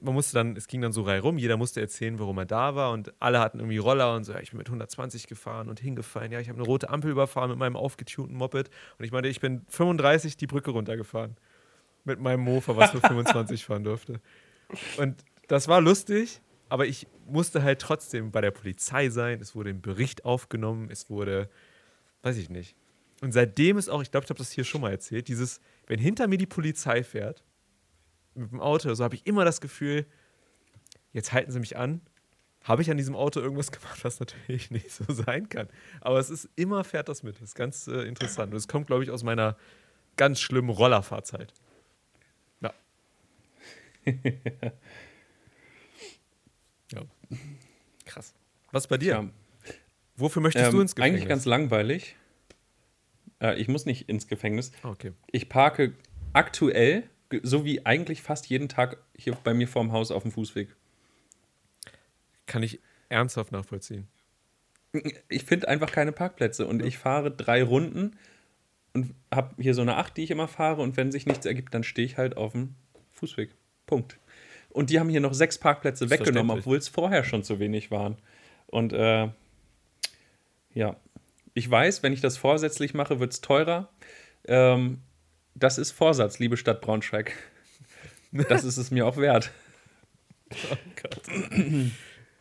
man musste dann, es ging dann so rum, jeder musste erzählen, warum er da war und alle hatten irgendwie Roller und so, ja, ich bin mit 120 gefahren und hingefallen, ja, ich habe eine rote Ampel überfahren mit meinem aufgetunten Moped und ich meinte, ich bin 35 die Brücke runtergefahren mit meinem Mofa, was nur 25 fahren durfte. Und das war lustig, aber ich musste halt trotzdem bei der Polizei sein, es wurde ein Bericht aufgenommen, es wurde, weiß ich nicht. Und seitdem ist auch, ich glaube, ich habe das hier schon mal erzählt, dieses, wenn hinter mir die Polizei fährt, mit dem Auto so, habe ich immer das Gefühl, jetzt halten sie mich an. Habe ich an diesem Auto irgendwas gemacht, was natürlich nicht so sein kann. Aber es ist immer, fährt das mit. Das ist ganz äh, interessant. Und es kommt, glaube ich, aus meiner ganz schlimmen Rollerfahrzeit. Ja. ja. Krass. Was bei dir? Ja. Wofür möchtest ähm, du ins Gefängnis? Eigentlich ganz langweilig. Äh, ich muss nicht ins Gefängnis. Ah, okay. Ich parke aktuell so wie eigentlich fast jeden Tag hier bei mir vorm Haus auf dem Fußweg. Kann ich ernsthaft nachvollziehen. Ich finde einfach keine Parkplätze und ja. ich fahre drei Runden und habe hier so eine Acht, die ich immer fahre und wenn sich nichts ergibt, dann stehe ich halt auf dem Fußweg. Punkt. Und die haben hier noch sechs Parkplätze weggenommen, obwohl es vorher schon zu wenig waren. Und äh, ja, ich weiß, wenn ich das vorsätzlich mache, wird es teurer. Ähm, das ist Vorsatz, liebe Stadt Braunschweig. Das ist es mir auch wert. Oh Gott.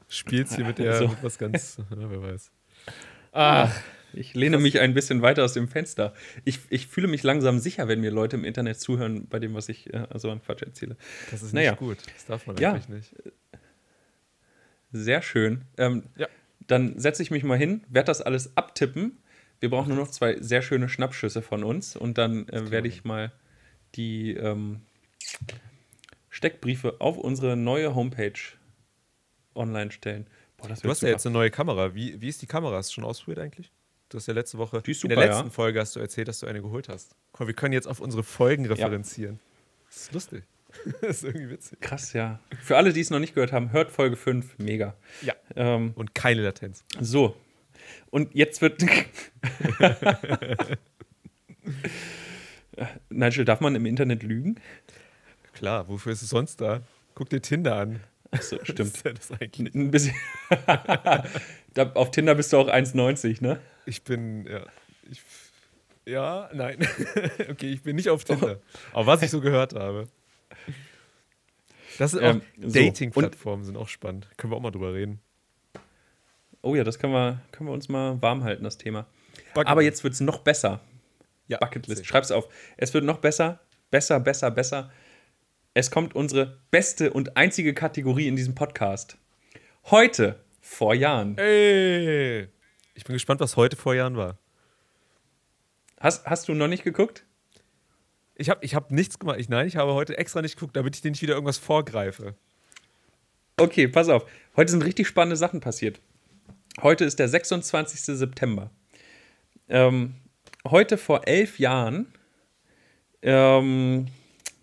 Spielst hier mit der also. was ganz, ja, wer weiß. Ach, ich lehne mich ein bisschen weiter aus dem Fenster. Ich, ich fühle mich langsam sicher, wenn mir Leute im Internet zuhören, bei dem, was ich äh, so an Quatsch erzähle. Das ist naja. nicht gut. Das darf man ja. eigentlich nicht. Sehr schön. Ähm, ja. Dann setze ich mich mal hin, werde das alles abtippen wir brauchen nur noch zwei sehr schöne Schnappschüsse von uns und dann äh, werde ich mal die ähm, Steckbriefe auf unsere neue Homepage online stellen. Boah, du hast super. ja jetzt eine neue Kamera. Wie, wie ist die Kamera? Du schon ausprobiert eigentlich? Du hast ja letzte Woche, die ist super, in der letzten ja. Folge hast du erzählt, dass du eine geholt hast. Komm, wir können jetzt auf unsere Folgen referenzieren. Ja. Das ist lustig. das ist irgendwie witzig. Krass, ja. Für alle, die es noch nicht gehört haben, hört Folge 5. Mega. Ja. Ähm, Und keine Latenz. So, und jetzt wird. Nigel, darf man im Internet lügen? Klar, wofür ist es sonst da? Guck dir Tinder an. Achso, stimmt. ist ja das eigentlich? Ein bisschen. da, auf Tinder bist du auch 1,90, ne? Ich bin, ja. Ich, ja, nein. okay, ich bin nicht auf Tinder. Oh. Aber was ich so gehört habe. Das sind ähm, auch Dating-Plattformen sind auch spannend. Können wir auch mal drüber reden. Oh ja, das können wir, können wir uns mal warm halten, das Thema. Bucket Aber jetzt wird es noch besser. Ja, Bucketlist, schreib's auf. Es wird noch besser, besser, besser, besser. Es kommt unsere beste und einzige Kategorie in diesem Podcast. Heute vor Jahren. Ey! Ich bin gespannt, was heute vor Jahren war. Hast, hast du noch nicht geguckt? Ich habe ich hab nichts gemacht. Ich, nein, ich habe heute extra nicht geguckt, damit ich dir nicht wieder irgendwas vorgreife. Okay, pass auf. Heute sind richtig spannende Sachen passiert. Heute ist der 26. September. Ähm, heute vor elf Jahren, ähm,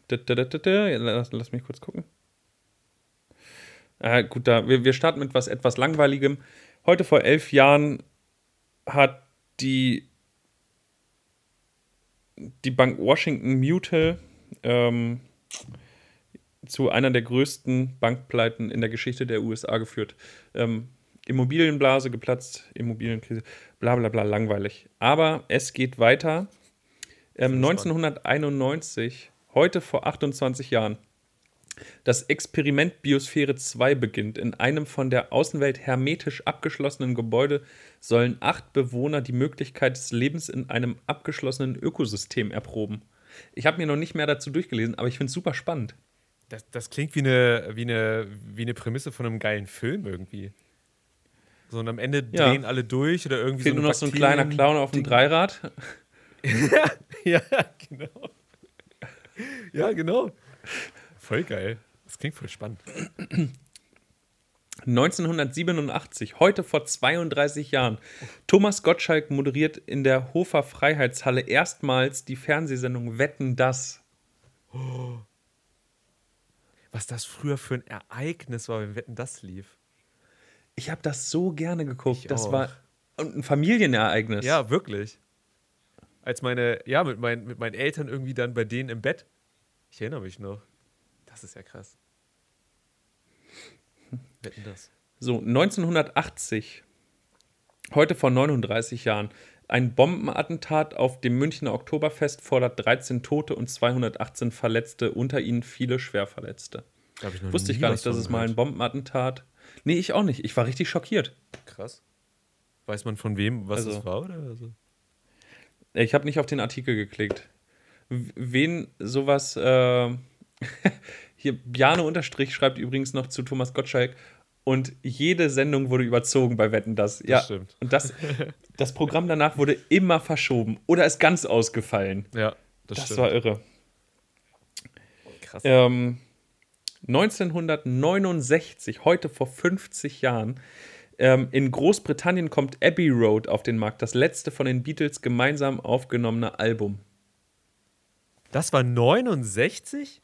lass, lass, mich kurz gucken. Äh, gut, da, wir, wir starten mit was etwas Langweiligem. Heute vor elf Jahren hat die, die Bank Washington Mutual ähm, zu einer der größten Bankpleiten in der Geschichte der USA geführt. Ähm, Immobilienblase geplatzt, Immobilienkrise, bla bla bla, langweilig. Aber es geht weiter. Ähm, 1991, heute vor 28 Jahren, das Experiment Biosphäre 2 beginnt. In einem von der Außenwelt hermetisch abgeschlossenen Gebäude sollen acht Bewohner die Möglichkeit des Lebens in einem abgeschlossenen Ökosystem erproben. Ich habe mir noch nicht mehr dazu durchgelesen, aber ich finde es super spannend. Das, das klingt wie eine, wie, eine, wie eine Prämisse von einem geilen Film irgendwie. So, und am Ende drehen ja. alle durch oder irgendwie Fehlt so. nur noch so ein kleiner Clown auf dem Dreirad. ja, genau. Ja, genau. Voll geil. Das klingt voll spannend. 1987, heute vor 32 Jahren. Thomas Gottschalk moderiert in der Hofer Freiheitshalle erstmals die Fernsehsendung Wetten das. Was das früher für ein Ereignis war, wenn Wetten das lief. Ich habe das so gerne geguckt. Ich das auch. war und ein Familienereignis. Ja, wirklich. Als meine, ja, mit, mein, mit meinen Eltern irgendwie dann bei denen im Bett. Ich erinnere mich noch. Das ist ja krass. Wetten das? So, 1980, heute vor 39 Jahren, ein Bombenattentat auf dem Münchner Oktoberfest fordert 13 Tote und 218 Verletzte, unter ihnen viele Schwerverletzte. Ich Wusste ich gar nicht, dass es mal ein. Bombenattentat. Nee, ich auch nicht. Ich war richtig schockiert. Krass. Weiß man von wem, was Also- es war? Oder? Also, Ich habe nicht auf den Artikel geklickt. Wen sowas. Äh, hier, Bjane Unterstrich schreibt übrigens noch zu Thomas Gottschalk. Und jede Sendung wurde überzogen bei Wetten das. Ja, stimmt. Und das, das Programm danach wurde immer verschoben oder ist ganz ausgefallen. ja, das, Das, stimmt. war irre. krass. Ähm, 1969, heute vor 50 Jahren, ähm, in Großbritannien kommt Abbey Road auf den Markt, das letzte von den Beatles gemeinsam aufgenommene Album. Das war 69?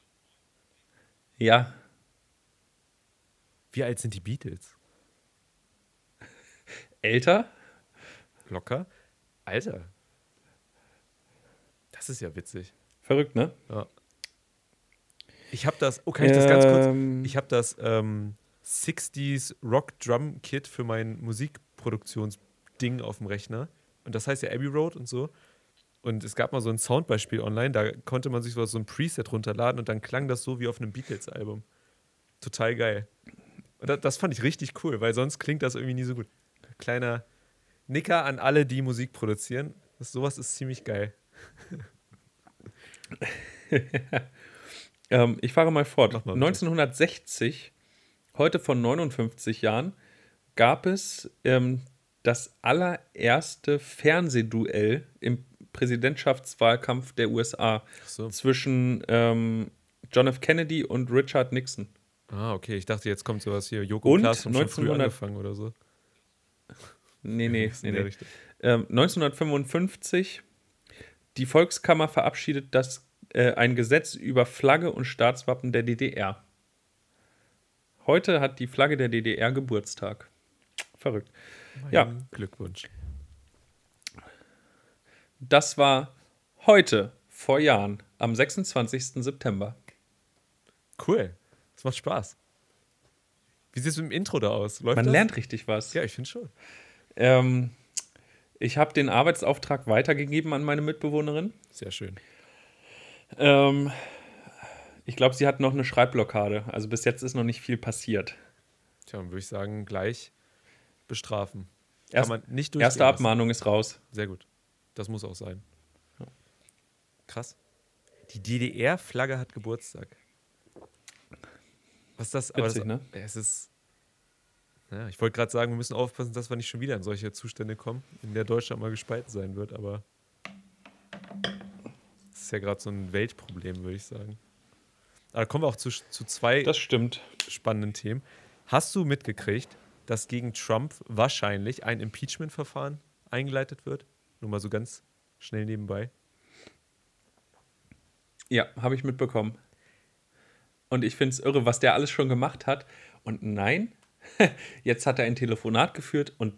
Ja, Wie alt sind die Beatles? älter? Locker? Alter. Das ist ja witzig. Verrückt, ne? Ja. Ich habe das, oh, kann ich das ganz kurz? Ähm, Ich habe das ähm, 60s Rock Drum Kit für mein Musikproduktionsding auf dem Rechner. Und das heißt ja Abbey Road und so. Und es gab mal so ein Soundbeispiel online, da konnte man sich so so ein Preset runterladen und dann klang das so wie auf einem Beatles-Album. Total geil. Und das, das fand ich richtig cool, weil sonst klingt das irgendwie nie so gut. Kleiner Nicker an alle, die Musik produzieren. Das, sowas ist ziemlich geil. Ähm, ich fahre mal fort. Mal bitte. 1960, heute vor 59 Jahren, gab es ähm, das allererste Fernsehduell im Präsidentschaftswahlkampf der USA so. zwischen ähm, John F. Kennedy und Richard Nixon. Ah, okay. Ich dachte, jetzt kommt sowas hier. Joko Und Klaas haben schon früh 1900 angefangen oder so. Nee, nee, nee, nee. Ähm, 1955, die Volkskammer verabschiedet das, äh, ein Gesetz über Flagge und Staatswappen der DDR. Heute hat die Flagge der DDR Geburtstag. Verrückt. Ja. Mein Glückwunsch. Das war heute, vor Jahren, am 26. September. Cool. Das macht Spaß. Wie sieht es mit dem Intro da aus? Läuft Man das? lernt richtig was. Ja, ich finde schon. Ähm, ich habe den Arbeitsauftrag weitergegeben an meine Mitbewohnerin. Sehr schön. Ähm, ich glaube, sie hat noch eine Schreibblockade. Also bis jetzt ist noch nicht viel passiert. Tja, dann würde ich sagen, gleich bestrafen. Erst, Kann man nicht durchgehen erste. Abmahnung ist raus. Sehr gut. Das muss auch sein. Krass. Die DDR-Flagge hat Geburtstag. Was ist das? Aber Witzig, das, ne? Es ist. Ja, ich wollte gerade sagen, wir müssen aufpassen, dass wir nicht schon wieder in solche Zustände kommen, in der Deutschland mal gespalten sein wird, aber das ist ja gerade so ein Weltproblem, würde ich sagen. Aber da kommen wir auch zu, zu zwei Das stimmt. spannenden Themen. Hast du mitgekriegt, dass gegen Trump wahrscheinlich ein Impeachment-Verfahren eingeleitet wird? Nur mal so ganz schnell nebenbei. Ja, habe ich mitbekommen. Und ich finde es irre, was der alles schon gemacht hat. Und nein, jetzt hat er ein Telefonat geführt und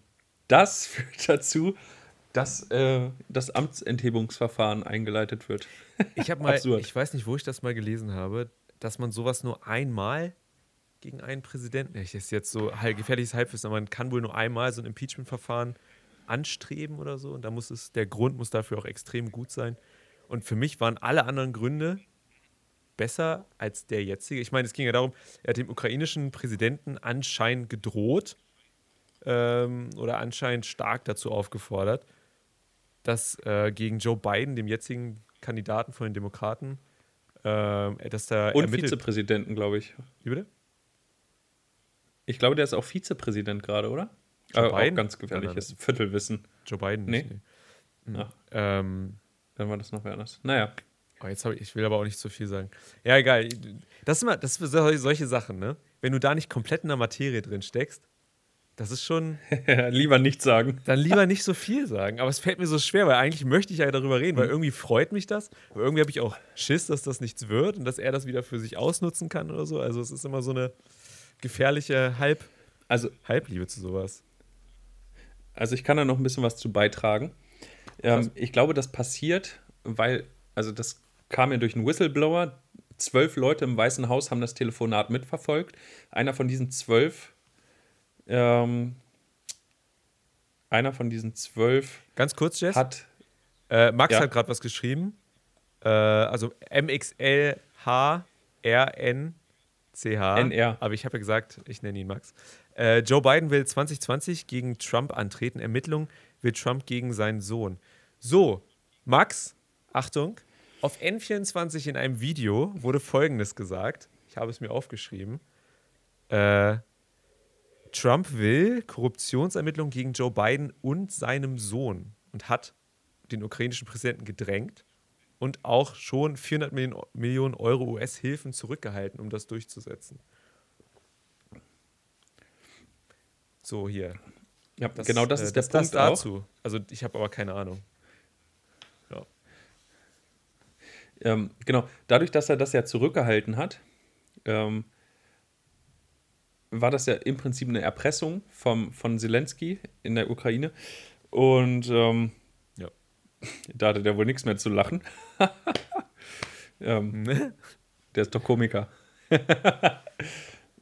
das führt dazu, dass äh, das Amtsenthebungsverfahren eingeleitet wird. Ich habe mal, Absurd. ich weiß nicht, wo ich das mal gelesen habe, dass man sowas nur einmal gegen einen Präsidenten, ich ist jetzt so halb, gefährliches Halbwissen, aber man kann wohl nur einmal so ein Impeachment-Verfahren anstreben oder so. Und da muss es, der Grund muss dafür auch extrem gut sein. Und für mich waren alle anderen Gründe besser als der jetzige. Ich meine, es ging ja darum, er hat dem ukrainischen Präsidenten anscheinend gedroht ähm, oder anscheinend stark dazu aufgefordert, dass äh, gegen Joe Biden, dem jetzigen Kandidaten von den Demokraten, ähm, dass da Und ermittelt. Vizepräsidenten, glaube ich. Wie bitte? Ich glaube, der ist auch Vizepräsident gerade, oder? Joe Aber auch Biden? ganz gefährliches Viertelwissen. Joe Biden nicht. Nee. Nee. Ach, Ähm, dann war das noch wer anders. Naja. oh, jetzt ich, ich will aber auch nicht zu viel sagen. Ja, egal. Das, ist immer, das sind solche Sachen, ne? Wenn du da nicht komplett in der Materie drin steckst, das ist schon. lieber nichts sagen. Dann lieber nicht so viel sagen. Aber es fällt mir so schwer, weil eigentlich möchte ich ja darüber reden, weil Mhm. irgendwie freut mich das. Aber irgendwie habe ich auch Schiss, dass das nichts wird und dass er das wieder für sich ausnutzen kann oder so. Also es ist immer so eine gefährliche Halb Also, Halbliebe zu sowas. Also ich kann da noch ein bisschen was zu beitragen. Ähm, ich glaube, das passiert, weil, also das kam ja durch einen Whistleblower. Zwölf Leute im Weißen Haus haben das Telefonat mitverfolgt. Einer von diesen zwölf, ähm, einer von diesen zwölf Ganz kurz, Jess. hat, Äh, Max Ja. hat gerade was geschrieben. Äh, also MXLHRNCH. NR. Aber ich habe ja gesagt, ich nenne ihn Max. Äh, Joe Biden will 2020 gegen Trump antreten. Ermittlung wird Trump gegen seinen Sohn. So, Max, Achtung. Auf N24 in einem Video wurde Folgendes gesagt. Ich habe es mir aufgeschrieben. Äh, Trump will Korruptionsermittlungen gegen Joe Biden und seinem Sohn und hat den ukrainischen Präsidenten gedrängt und auch schon 400 Millionen, Millionen Euro US-Hilfen zurückgehalten, um das durchzusetzen. So, hier. ja, genau das äh, ist der das, Punkt das auch. dazu. Also, ich habe aber keine Ahnung. Ja. Ähm, genau, dadurch, dass er das ja zurückgehalten hat, ähm, war das ja im Prinzip eine Erpressung vom, von Zelensky in der Ukraine. Und ähm, Ja. da hatte der wohl nichts mehr zu lachen. ähm, der ist doch Komiker. äh,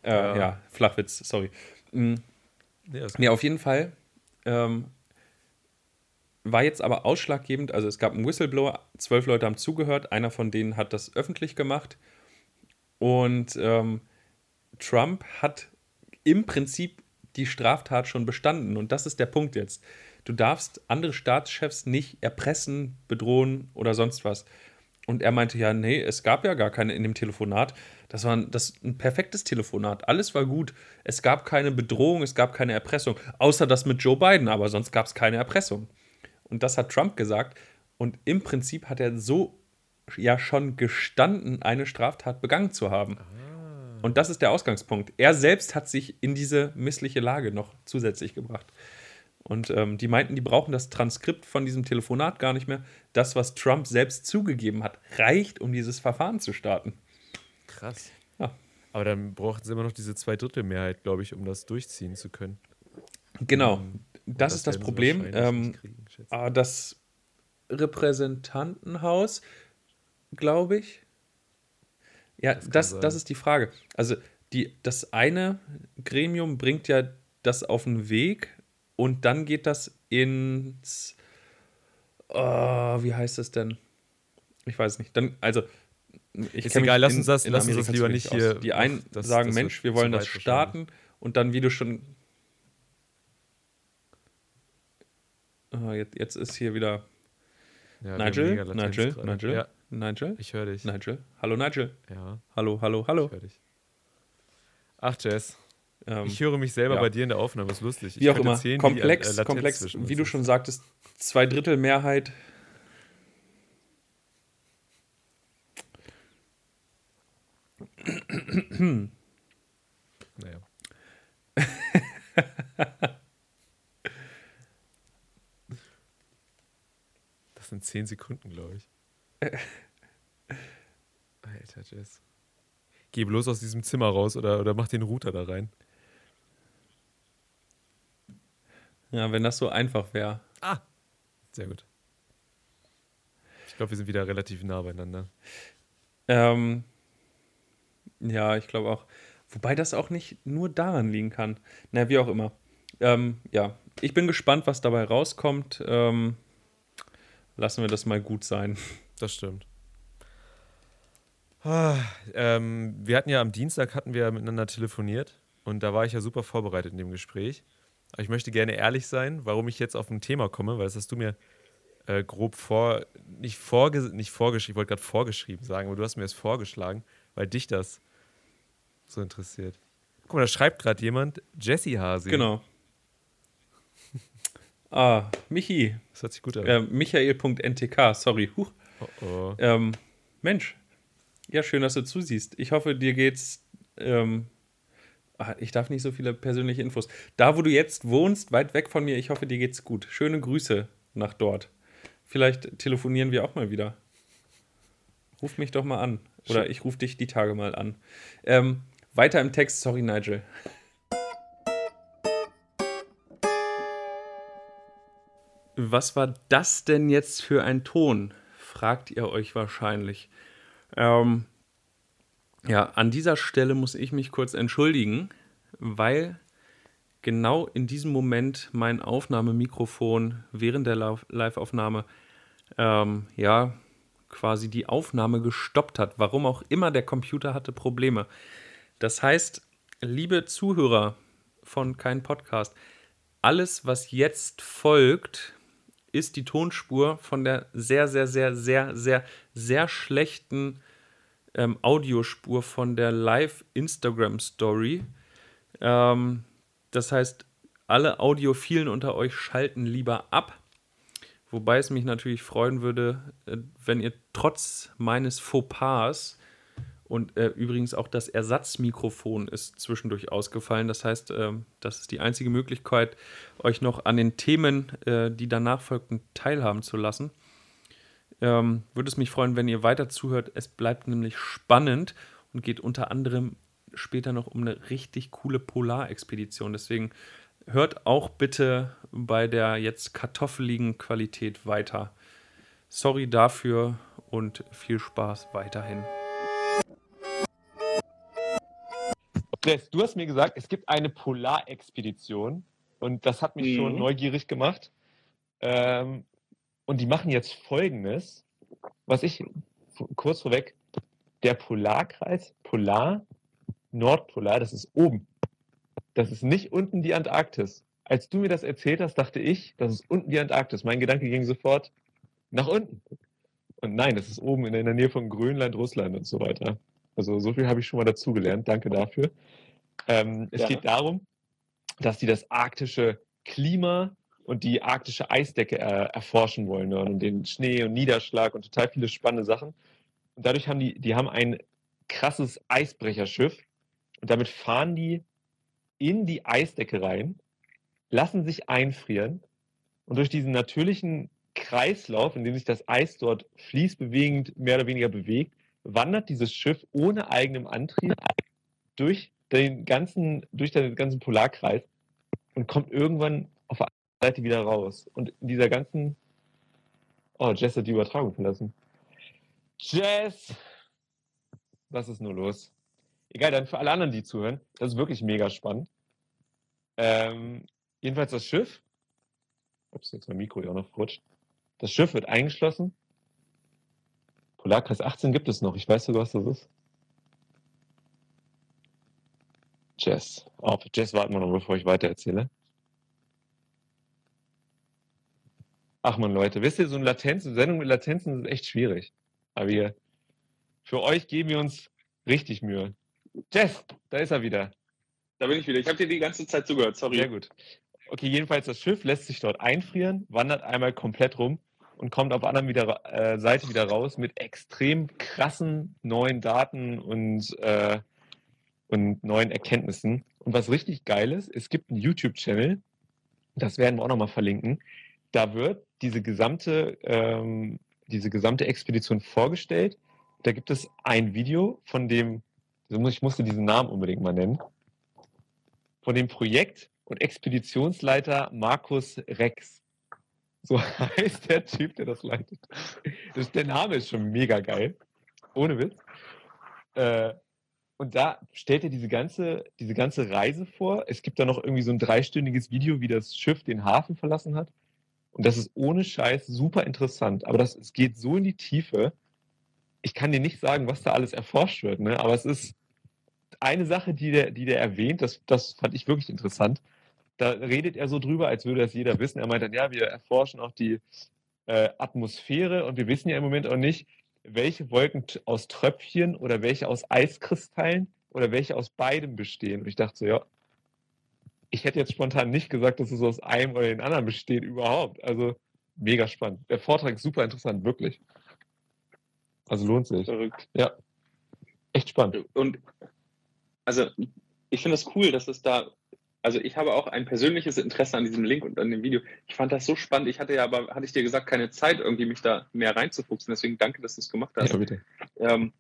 ja. Ja. Flachwitz, sorry. Mm, Nee, ja, auf jeden Fall. Ähm, war jetzt aber ausschlaggebend, also es gab einen Whistleblower, zwölf Leute haben zugehört, einer von denen hat das öffentlich gemacht und ähm, Trump hat im Prinzip die Straftat schon bestanden und das ist der Punkt jetzt. Du darfst andere Staatschefs nicht erpressen, bedrohen oder sonst was. Und er meinte ja, nee, es gab ja gar keine in dem Telefonat. Das war ein, das ein perfektes Telefonat. Alles war gut. Es gab keine Bedrohung, es gab keine Erpressung. Außer das mit Joe Biden, aber sonst gab es keine Erpressung. Und das hat Trump gesagt. Und im Prinzip hat er so ja schon gestanden, eine Straftat begangen zu haben. Und das ist der Ausgangspunkt. Er selbst hat sich in diese missliche Lage noch zusätzlich gebracht. Und ähm, die meinten, die brauchen das Transkript von diesem Telefonat gar nicht mehr. Das, was Trump selbst zugegeben hat, reicht, um dieses Verfahren zu starten. Krass. Ja. Aber dann brauchten sie immer noch diese Zweidrittelmehrheit, glaube ich, um das durchziehen zu können. Genau, Und das, ist das werden sie Problem. Ähm, kriegen, ah, das Repräsentantenhaus, glaube ich. Ja, Das das, das ist die Frage. Also die, das eine Gremium bringt ja das auf den Weg und dann geht das ins, oh, wie heißt das denn? Ich weiß nicht. Dann, also ich Ist egal, lass uns das- lass uns das lieber nicht hier aus. Die einen das- sagen, das Mensch, wir wollen das starten und dann, wie du schon Ah, jetzt, jetzt ist hier wieder Ja, Nigel, Nigel, gerade. Nigel, Ja, Nigel, ich höre dich. Nigel. Hallo Nigel. Ja, Hallo, hallo, hallo. ich höre dich. Ach, Jess, Ähm, ich höre mich selber ja. bei dir in der Aufnahme, ist lustig. Ich wie auch könnte immer, wie, komplex, äh, Latenz komplex, wie du schon sagtest, zwei Drittel Mehrheit. Naja. das sind zehn Sekunden, glaube ich. Alter, Jess. Geh bloß aus diesem Zimmer raus oder, oder mach den Router da rein. Ja, wenn das so einfach wäre. Ah, sehr gut. Ich glaube, wir sind wieder relativ nah beieinander. Ähm, ja, ich glaube auch. Wobei das auch nicht nur daran liegen kann. Na, wie auch immer. Ähm, ja, ich bin gespannt, was dabei rauskommt. Ähm, lassen wir das mal gut sein. Das stimmt. Ah, ähm, wir hatten ja am Dienstag hatten wir miteinander telefoniert und da war ich ja super vorbereitet in dem Gespräch. Aber ich möchte gerne ehrlich sein, warum ich jetzt auf ein Thema komme, weil das hast du mir äh, grob vor, nicht, vorge nicht vorgeschrieben, ich wollte gerade vorgeschrieben sagen, aber du hast mir das vorgeschlagen, weil dich das so interessiert. Guck mal, da schreibt gerade jemand, Jesse Hasi. Genau. Ah, Michi. Das hört sich gut an. Äh, Michael.ntk, sorry. Huch. Oh, oh. Ähm, Mensch, Ja, schön, dass du zusiehst. Ich hoffe, dir geht's. Ähm, ah, ich darf nicht so viele persönliche Infos. Da, wo du jetzt wohnst, weit weg von mir, ich hoffe, dir geht's gut. Schöne Grüße nach dort. Vielleicht telefonieren wir auch mal wieder. Ruf mich doch mal an. Oder ich rufe dich die Tage mal an. Ähm, weiter im Text, sorry, Nigel. Was war das denn jetzt für ein Ton? Fragt ihr euch wahrscheinlich. Ähm, ja, an dieser Stelle muss ich mich kurz entschuldigen, weil genau in diesem Moment mein Aufnahmemikrofon während der Live-Aufnahme ähm, ja quasi die Aufnahme gestoppt hat. Warum auch immer, der Computer hatte Probleme. Das heißt, liebe Zuhörer von Kein Podcast, alles, was jetzt folgt, ist die Tonspur von der sehr, sehr, sehr, sehr, sehr, sehr schlechten ähm, Audiospur von der Live-Instagram-Story. Ähm, das heißt, alle Audiophilen unter euch schalten lieber ab. Wobei es mich natürlich freuen würde, äh, wenn ihr trotz meines Fauxpas und äh, übrigens auch das Ersatzmikrofon ist zwischendurch ausgefallen. Das heißt, äh, das ist die einzige Möglichkeit, euch noch an den Themen, äh, die danach folgten, teilhaben zu lassen. Ähm, würde es mich freuen, wenn ihr weiter zuhört. Es bleibt nämlich spannend und geht unter anderem später noch um eine richtig coole Polarexpedition. Deswegen hört auch bitte bei der jetzt kartoffeligen Qualität weiter. Sorry dafür und viel Spaß weiterhin. Jess, du hast mir gesagt, es gibt eine Polarexpedition und das hat mich mhm. schon neugierig gemacht. Ähm, und die machen jetzt Folgendes, was ich kurz vorweg, der Polarkreis, Polar, Nordpolar, das ist oben. Das ist nicht unten die Antarktis. Als du mir das erzählt hast, dachte ich, das ist unten die Antarktis. Mein Gedanke ging sofort nach unten. Und nein, das ist oben in der Nähe von Grönland, Russland und so weiter. Also so viel habe ich schon mal dazugelernt. Danke dafür. Ähm, es ja. geht darum, dass die das arktische Klima und die arktische Eisdecke äh, erforschen wollen ne? und den Schnee und Niederschlag und total viele spannende Sachen. Und dadurch haben die, die haben ein krasses Eisbrecherschiff und damit fahren die in die Eisdecke rein, lassen sich einfrieren und durch diesen natürlichen Kreislauf, in dem sich das Eis dort fließbewegend mehr oder weniger bewegt, wandert dieses Schiff ohne eigenem Antrieb durch den ganzen, durch den ganzen Polarkreis und kommt irgendwann auf der Seite wieder raus. Und in dieser ganzen. Oh, Jess hat die Übertragung verlassen. Jess! Was ist nur los? Egal, dann für alle anderen, die zuhören, das ist wirklich mega spannend. Ähm, jedenfalls das Schiff. Ups, jetzt mein Mikro ja auch noch rutscht. Das Schiff wird eingeschlossen Polarkreis 18 gibt es noch. Ich weiß sogar, was das ist. Jess. Auf Jess warten wir noch, bevor ich weiter erzähle. Ach man, Leute, wisst ihr, so eine Latenz, eine Sendung mit Latenzen ist echt schwierig. Aber wir, für euch geben wir uns richtig Mühe. Jess, da ist er wieder. Da bin ich wieder. Ich habe dir die ganze Zeit zugehört, sorry. Sehr gut. Okay, jedenfalls das Schiff lässt sich dort einfrieren, wandert einmal komplett rum und kommt auf der anderen wieder, äh, Seite wieder raus mit extrem krassen neuen Daten und, äh, und neuen Erkenntnissen. Und was richtig geil ist, es gibt einen YouTube-Channel, das werden wir auch nochmal verlinken. Da wird diese gesamte, ähm, diese gesamte Expedition vorgestellt. Da gibt es ein Video von dem, ich musste diesen Namen unbedingt mal nennen, von dem Projekt und Expeditionsleiter Markus Rex. So heißt der Typ, der das leitet. Das, der Name ist schon mega geil. Ohne Witz. Äh, und da stellt er diese ganze, diese ganze Reise vor. Es gibt da noch irgendwie so ein dreistündiges Video, wie das Schiff den Hafen verlassen hat. Und das ist ohne Scheiß super interessant. Aber das, es geht so in die Tiefe. Ich kann dir nicht sagen, was da alles erforscht wird, ne? aber es ist eine Sache, die der, die der erwähnt, das, das fand ich wirklich interessant da redet er so drüber, als würde das jeder wissen. Er meint dann, ja, wir erforschen auch die äh, Atmosphäre und wir wissen ja im Moment auch nicht, welche Wolken aus Tröpfchen oder welche aus Eiskristallen oder welche aus beidem bestehen. Und ich dachte so, ja, ich hätte jetzt spontan nicht gesagt, dass es aus einem oder den anderen besteht überhaupt. Also mega spannend. Der Vortrag ist super interessant, wirklich. Also lohnt sich. Verrückt. Ja. Echt spannend. Und also ich finde es cool, dass es da, also ich habe auch ein persönliches Interesse an diesem Link und an dem Video. Ich fand das so spannend. Ich hatte ja aber, hatte ich dir gesagt, keine Zeit, irgendwie mich da mehr reinzufuchsen. Deswegen danke, dass du es gemacht hast. Ja, bitte. Ähm,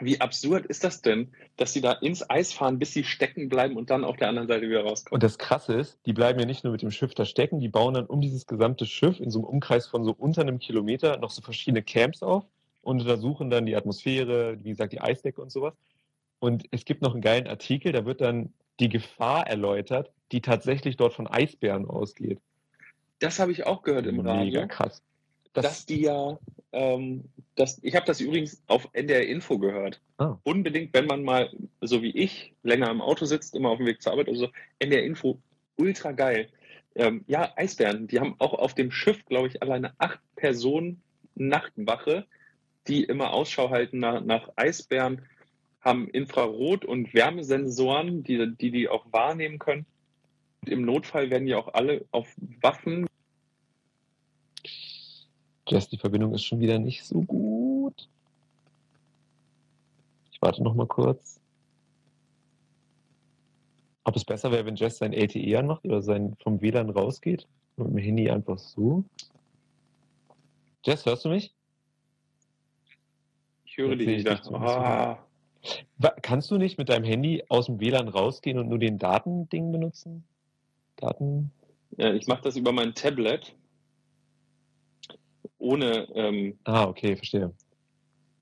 wie absurd ist das denn, dass sie da ins Eis fahren, bis sie stecken bleiben und dann auf der anderen Seite wieder rauskommen? Und das Krasse ist, die bleiben ja nicht nur mit dem Schiff da stecken, die bauen dann um dieses gesamte Schiff in so einem Umkreis von so unter einem Kilometer noch so verschiedene Camps auf und untersuchen dann die Atmosphäre, wie gesagt, die Eisdecke und sowas. Und es gibt noch einen geilen Artikel, da wird dann die Gefahr erläutert, die tatsächlich dort von Eisbären ausgeht. Das habe ich auch gehört im Radio. Mega krass. Das, dass die ja, ähm, das, ich habe das übrigens auf NDR Info gehört. Ah. Unbedingt, wenn man mal, so wie ich, länger im Auto sitzt, immer auf dem Weg zur Arbeit oder so, NDR Info, ultra geil. Ähm, ja, Eisbären, die haben auch auf dem Schiff, glaube ich, alleine acht Personen Nachtwache, die immer Ausschau halten nach, nach Eisbären, haben Infrarot- und Wärmesensoren, die, die die auch wahrnehmen können. Und Im Notfall werden die auch alle auf Waffen Jess, die Verbindung ist schon wieder nicht so gut. Ich warte noch mal kurz. Ob es besser wäre, wenn Jess sein LTE anmacht oder sein vom WLAN rausgeht und mit dem Handy einfach so. Jess, hörst du mich? Ich höre Jetzt die sehe ich dich so. Ah, Kannst du nicht mit deinem Handy aus dem WLAN rausgehen und nur den Datending benutzen? Daten? ja, ich mache das über mein Tablet. Ohne ähm, Ah, okay, verstehe. Ja,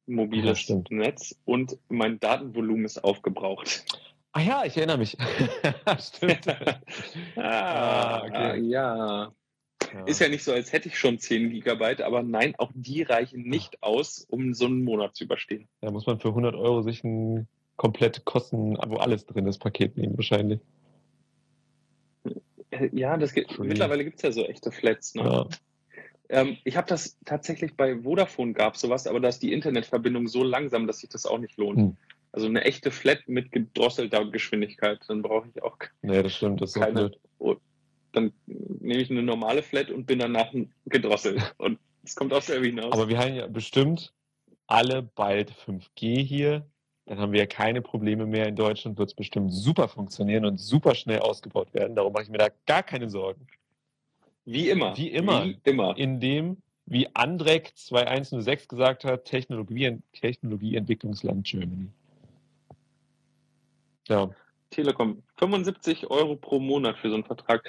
mobiles stimmt. Netz und mein Datenvolumen ist aufgebraucht. Ah ja, ich erinnere mich. stimmt. ah, Ah, okay. ja. Ja. Ist ja nicht so, als hätte ich schon 10 Gigabyte, aber nein, auch die reichen nicht aus, um so einen Monat zu überstehen. Da muss man für 100 Euro sich ein komplett Kosten, wo alles drin ist, Paket nehmen wahrscheinlich. Äh, Ja, das gibt, Free. mittlerweile gibt es ja so echte Flats. Ne? Ja. Ähm, ich habe das tatsächlich bei Vodafone gab sowas, aber da ist die Internetverbindung so langsam, dass sich das auch nicht lohnt. Hm. Also eine echte Flat mit gedrosselter Geschwindigkeit, dann brauche ich auch Nee, das stimmt, das ist so keine. blöd. Dann nehme ich eine normale Flat und bin danach gedrosselt. Und es kommt auch selber hinaus. Aber wir haben ja bestimmt alle bald 5G hier. Dann haben wir ja keine Probleme mehr. In Deutschland wird es bestimmt super funktionieren und super schnell ausgebaut werden. Darum mache ich mir da gar keine Sorgen. wie immer. Wie immer. Wie immer. In dem, wie Andrek 2106 gesagt hat, Technologie, Technologieentwicklungsland Germany. Ja, Telekom, 75 Euro pro Monat für so einen Vertrag.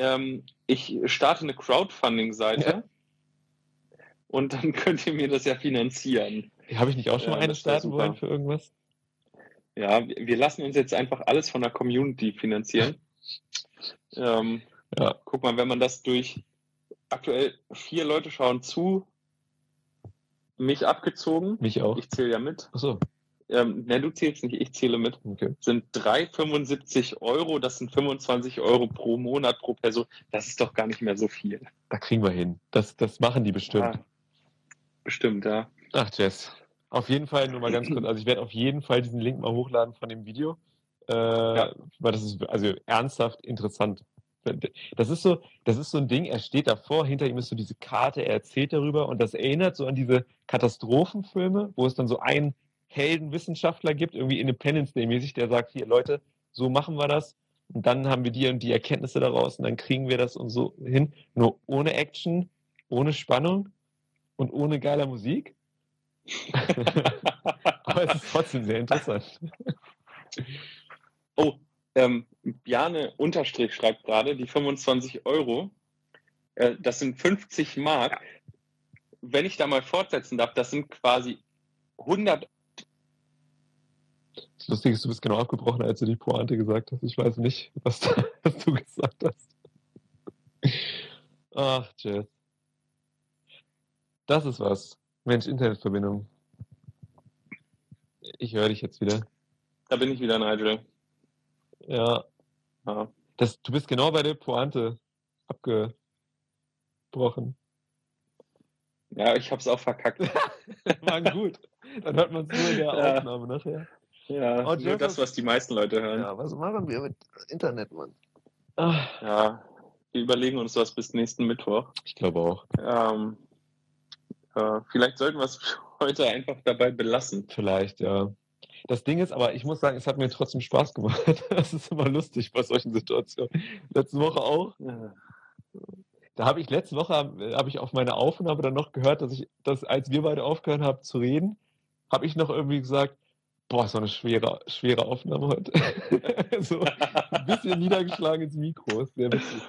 Ähm, ich starte eine Crowdfunding-Seite und dann könnt ihr mir das ja finanzieren. habe ich nicht auch schon Ja, mal eine das wär starten wollen für irgendwas? Ja, wir wir lassen uns jetzt einfach alles von der Community finanzieren. ähm, Ja. Guck mal, wenn man das durch aktuell vier Leute schauen zu, mich abgezogen, Mich auch. ich zähle ja mit. Achso, Ähm, ne, du zählst nicht, ich zähle mit. okay. Sind 3,75 Euro, das sind 25 Euro pro Monat pro Person. Das ist doch gar nicht mehr so viel. Da kriegen wir hin. Das, das machen die bestimmt. Ah, bestimmt, ja. Ach, Jess. Auf jeden Fall nur mal ganz kurz. Also ich werde auf jeden Fall diesen Link mal hochladen von dem Video. Äh, Weil das ist also ernsthaft interessant. Das ist so, das ist so ein Ding, er steht davor, hinter ihm ist so diese Karte, er erzählt darüber und das erinnert so an diese Katastrophenfilme, wo es dann so einen Heldenwissenschaftler gibt, irgendwie Independence Day mäßig, der sagt, hier Leute, so machen wir das und dann haben wir die und die Erkenntnisse daraus und dann kriegen wir das und so hin, nur ohne Action, ohne Spannung und ohne geiler Musik. Aber es ist trotzdem sehr interessant. Oh, ähm, Bjarne Unterstrich schreibt gerade, die 25 Euro, äh, das sind 50 Mark. Wenn ich da mal fortsetzen darf, das sind quasi 100 Das Lustige ist, du bist genau abgebrochen, als du die Pointe gesagt hast. Ich weiß nicht, was, da, was du gesagt hast. Ach, Jess. Das ist was. Mensch, Internetverbindung. Ich höre dich jetzt wieder. Da bin ich wieder, Nigel. Ja, Ja. das, du bist genau bei der Pointe abgebrochen. Ja, ich hab's auch verkackt. War gut. Dann hört man es nur in der Ja. Aufnahme nachher. Ja, Oh, nur das, was die meisten Leute hören. Ja, was machen wir mit Internet, Mann? Ah, Ja, wir überlegen uns was bis nächsten Mittwoch. ich glaube auch. Ähm, äh, vielleicht sollten wir es heute einfach dabei belassen. Vielleicht, ja. Das Ding ist, aber ich muss sagen, es hat mir trotzdem Spaß gemacht. Das ist immer lustig bei solchen Situationen. Letzte Woche auch. Da habe ich letzte Woche habe ich auf meine Aufnahme dann noch gehört, dass ich, dass als wir beide aufgehört haben zu reden, habe ich noch irgendwie gesagt, boah, so eine schwere, schwere Aufnahme heute. so ein bisschen niedergeschlagen ins Mikro. Sehr witzig.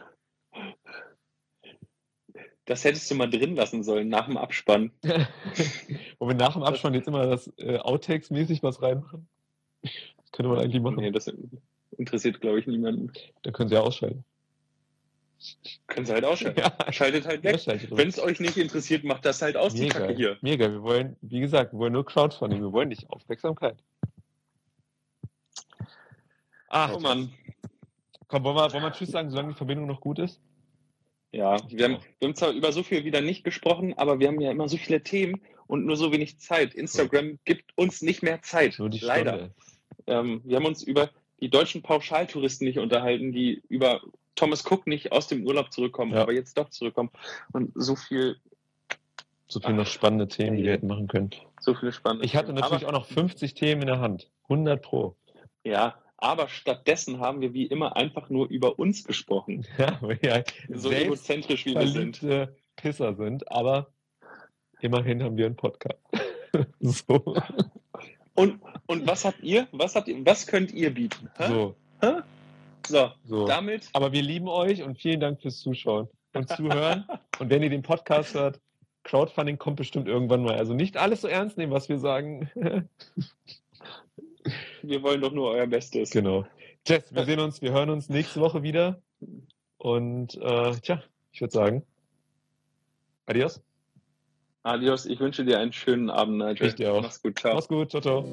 Das hättest du mal drin lassen sollen, nach dem Abspann. Wo wir nach dem Abspann jetzt immer das äh, Outtakes-mäßig was reinmachen. Das könnte man eigentlich machen. Nee, das interessiert, glaube ich, niemanden. Da können sie ja ausschalten. Können sie halt ausschalten. Ja. Schaltet halt weg. Wenn es euch nicht interessiert, macht das halt aus, Mega, die Kacke hier. Mega, wir wollen, wie gesagt, wir wollen nur Crowdfunding, wir wollen nicht Aufmerksamkeit. Ach, oh Mann. Komm, wollen wir, wollen wir Tschüss sagen, solange die Verbindung noch gut ist? Ja, wir haben, wir haben zwar über so viel wieder nicht gesprochen, aber wir haben ja immer so viele Themen und nur so wenig Zeit. Instagram gibt uns nicht mehr Zeit. Leider. Ähm, wir haben uns über die deutschen Pauschaltouristen nicht unterhalten, die über Thomas Cook nicht aus dem Urlaub zurückkommen, ja. aber jetzt doch zurückkommen. Und so viel. So viele noch spannende Themen, die wir hätten machen können. So viele spannende Ich hatte natürlich aber, auch noch 50 Themen in der Hand. 100 pro. Ja, aber stattdessen haben wir wie immer einfach nur über uns gesprochen. Ja, ja so egozentrisch wie wir sind. Pisser sind, aber immerhin haben wir einen Podcast. so. Und, und was habt ihr? Was habt ihr? Was könnt ihr bieten? Hä? So. Hä? So, so, damit. Aber wir lieben euch und vielen Dank fürs Zuschauen und Zuhören. und wenn ihr den Podcast hört, Crowdfunding kommt bestimmt irgendwann mal. Also nicht alles so ernst nehmen, was wir sagen. Wir wollen doch nur euer Bestes. Genau. Jess, wir sehen uns, wir hören uns nächste Woche wieder. Und äh, tja, ich würde sagen, adios. Adios, ich wünsche dir einen schönen Abend, Nigel. Ich dir auch. Mach's gut, ciao. Mach's gut, ciao, ciao.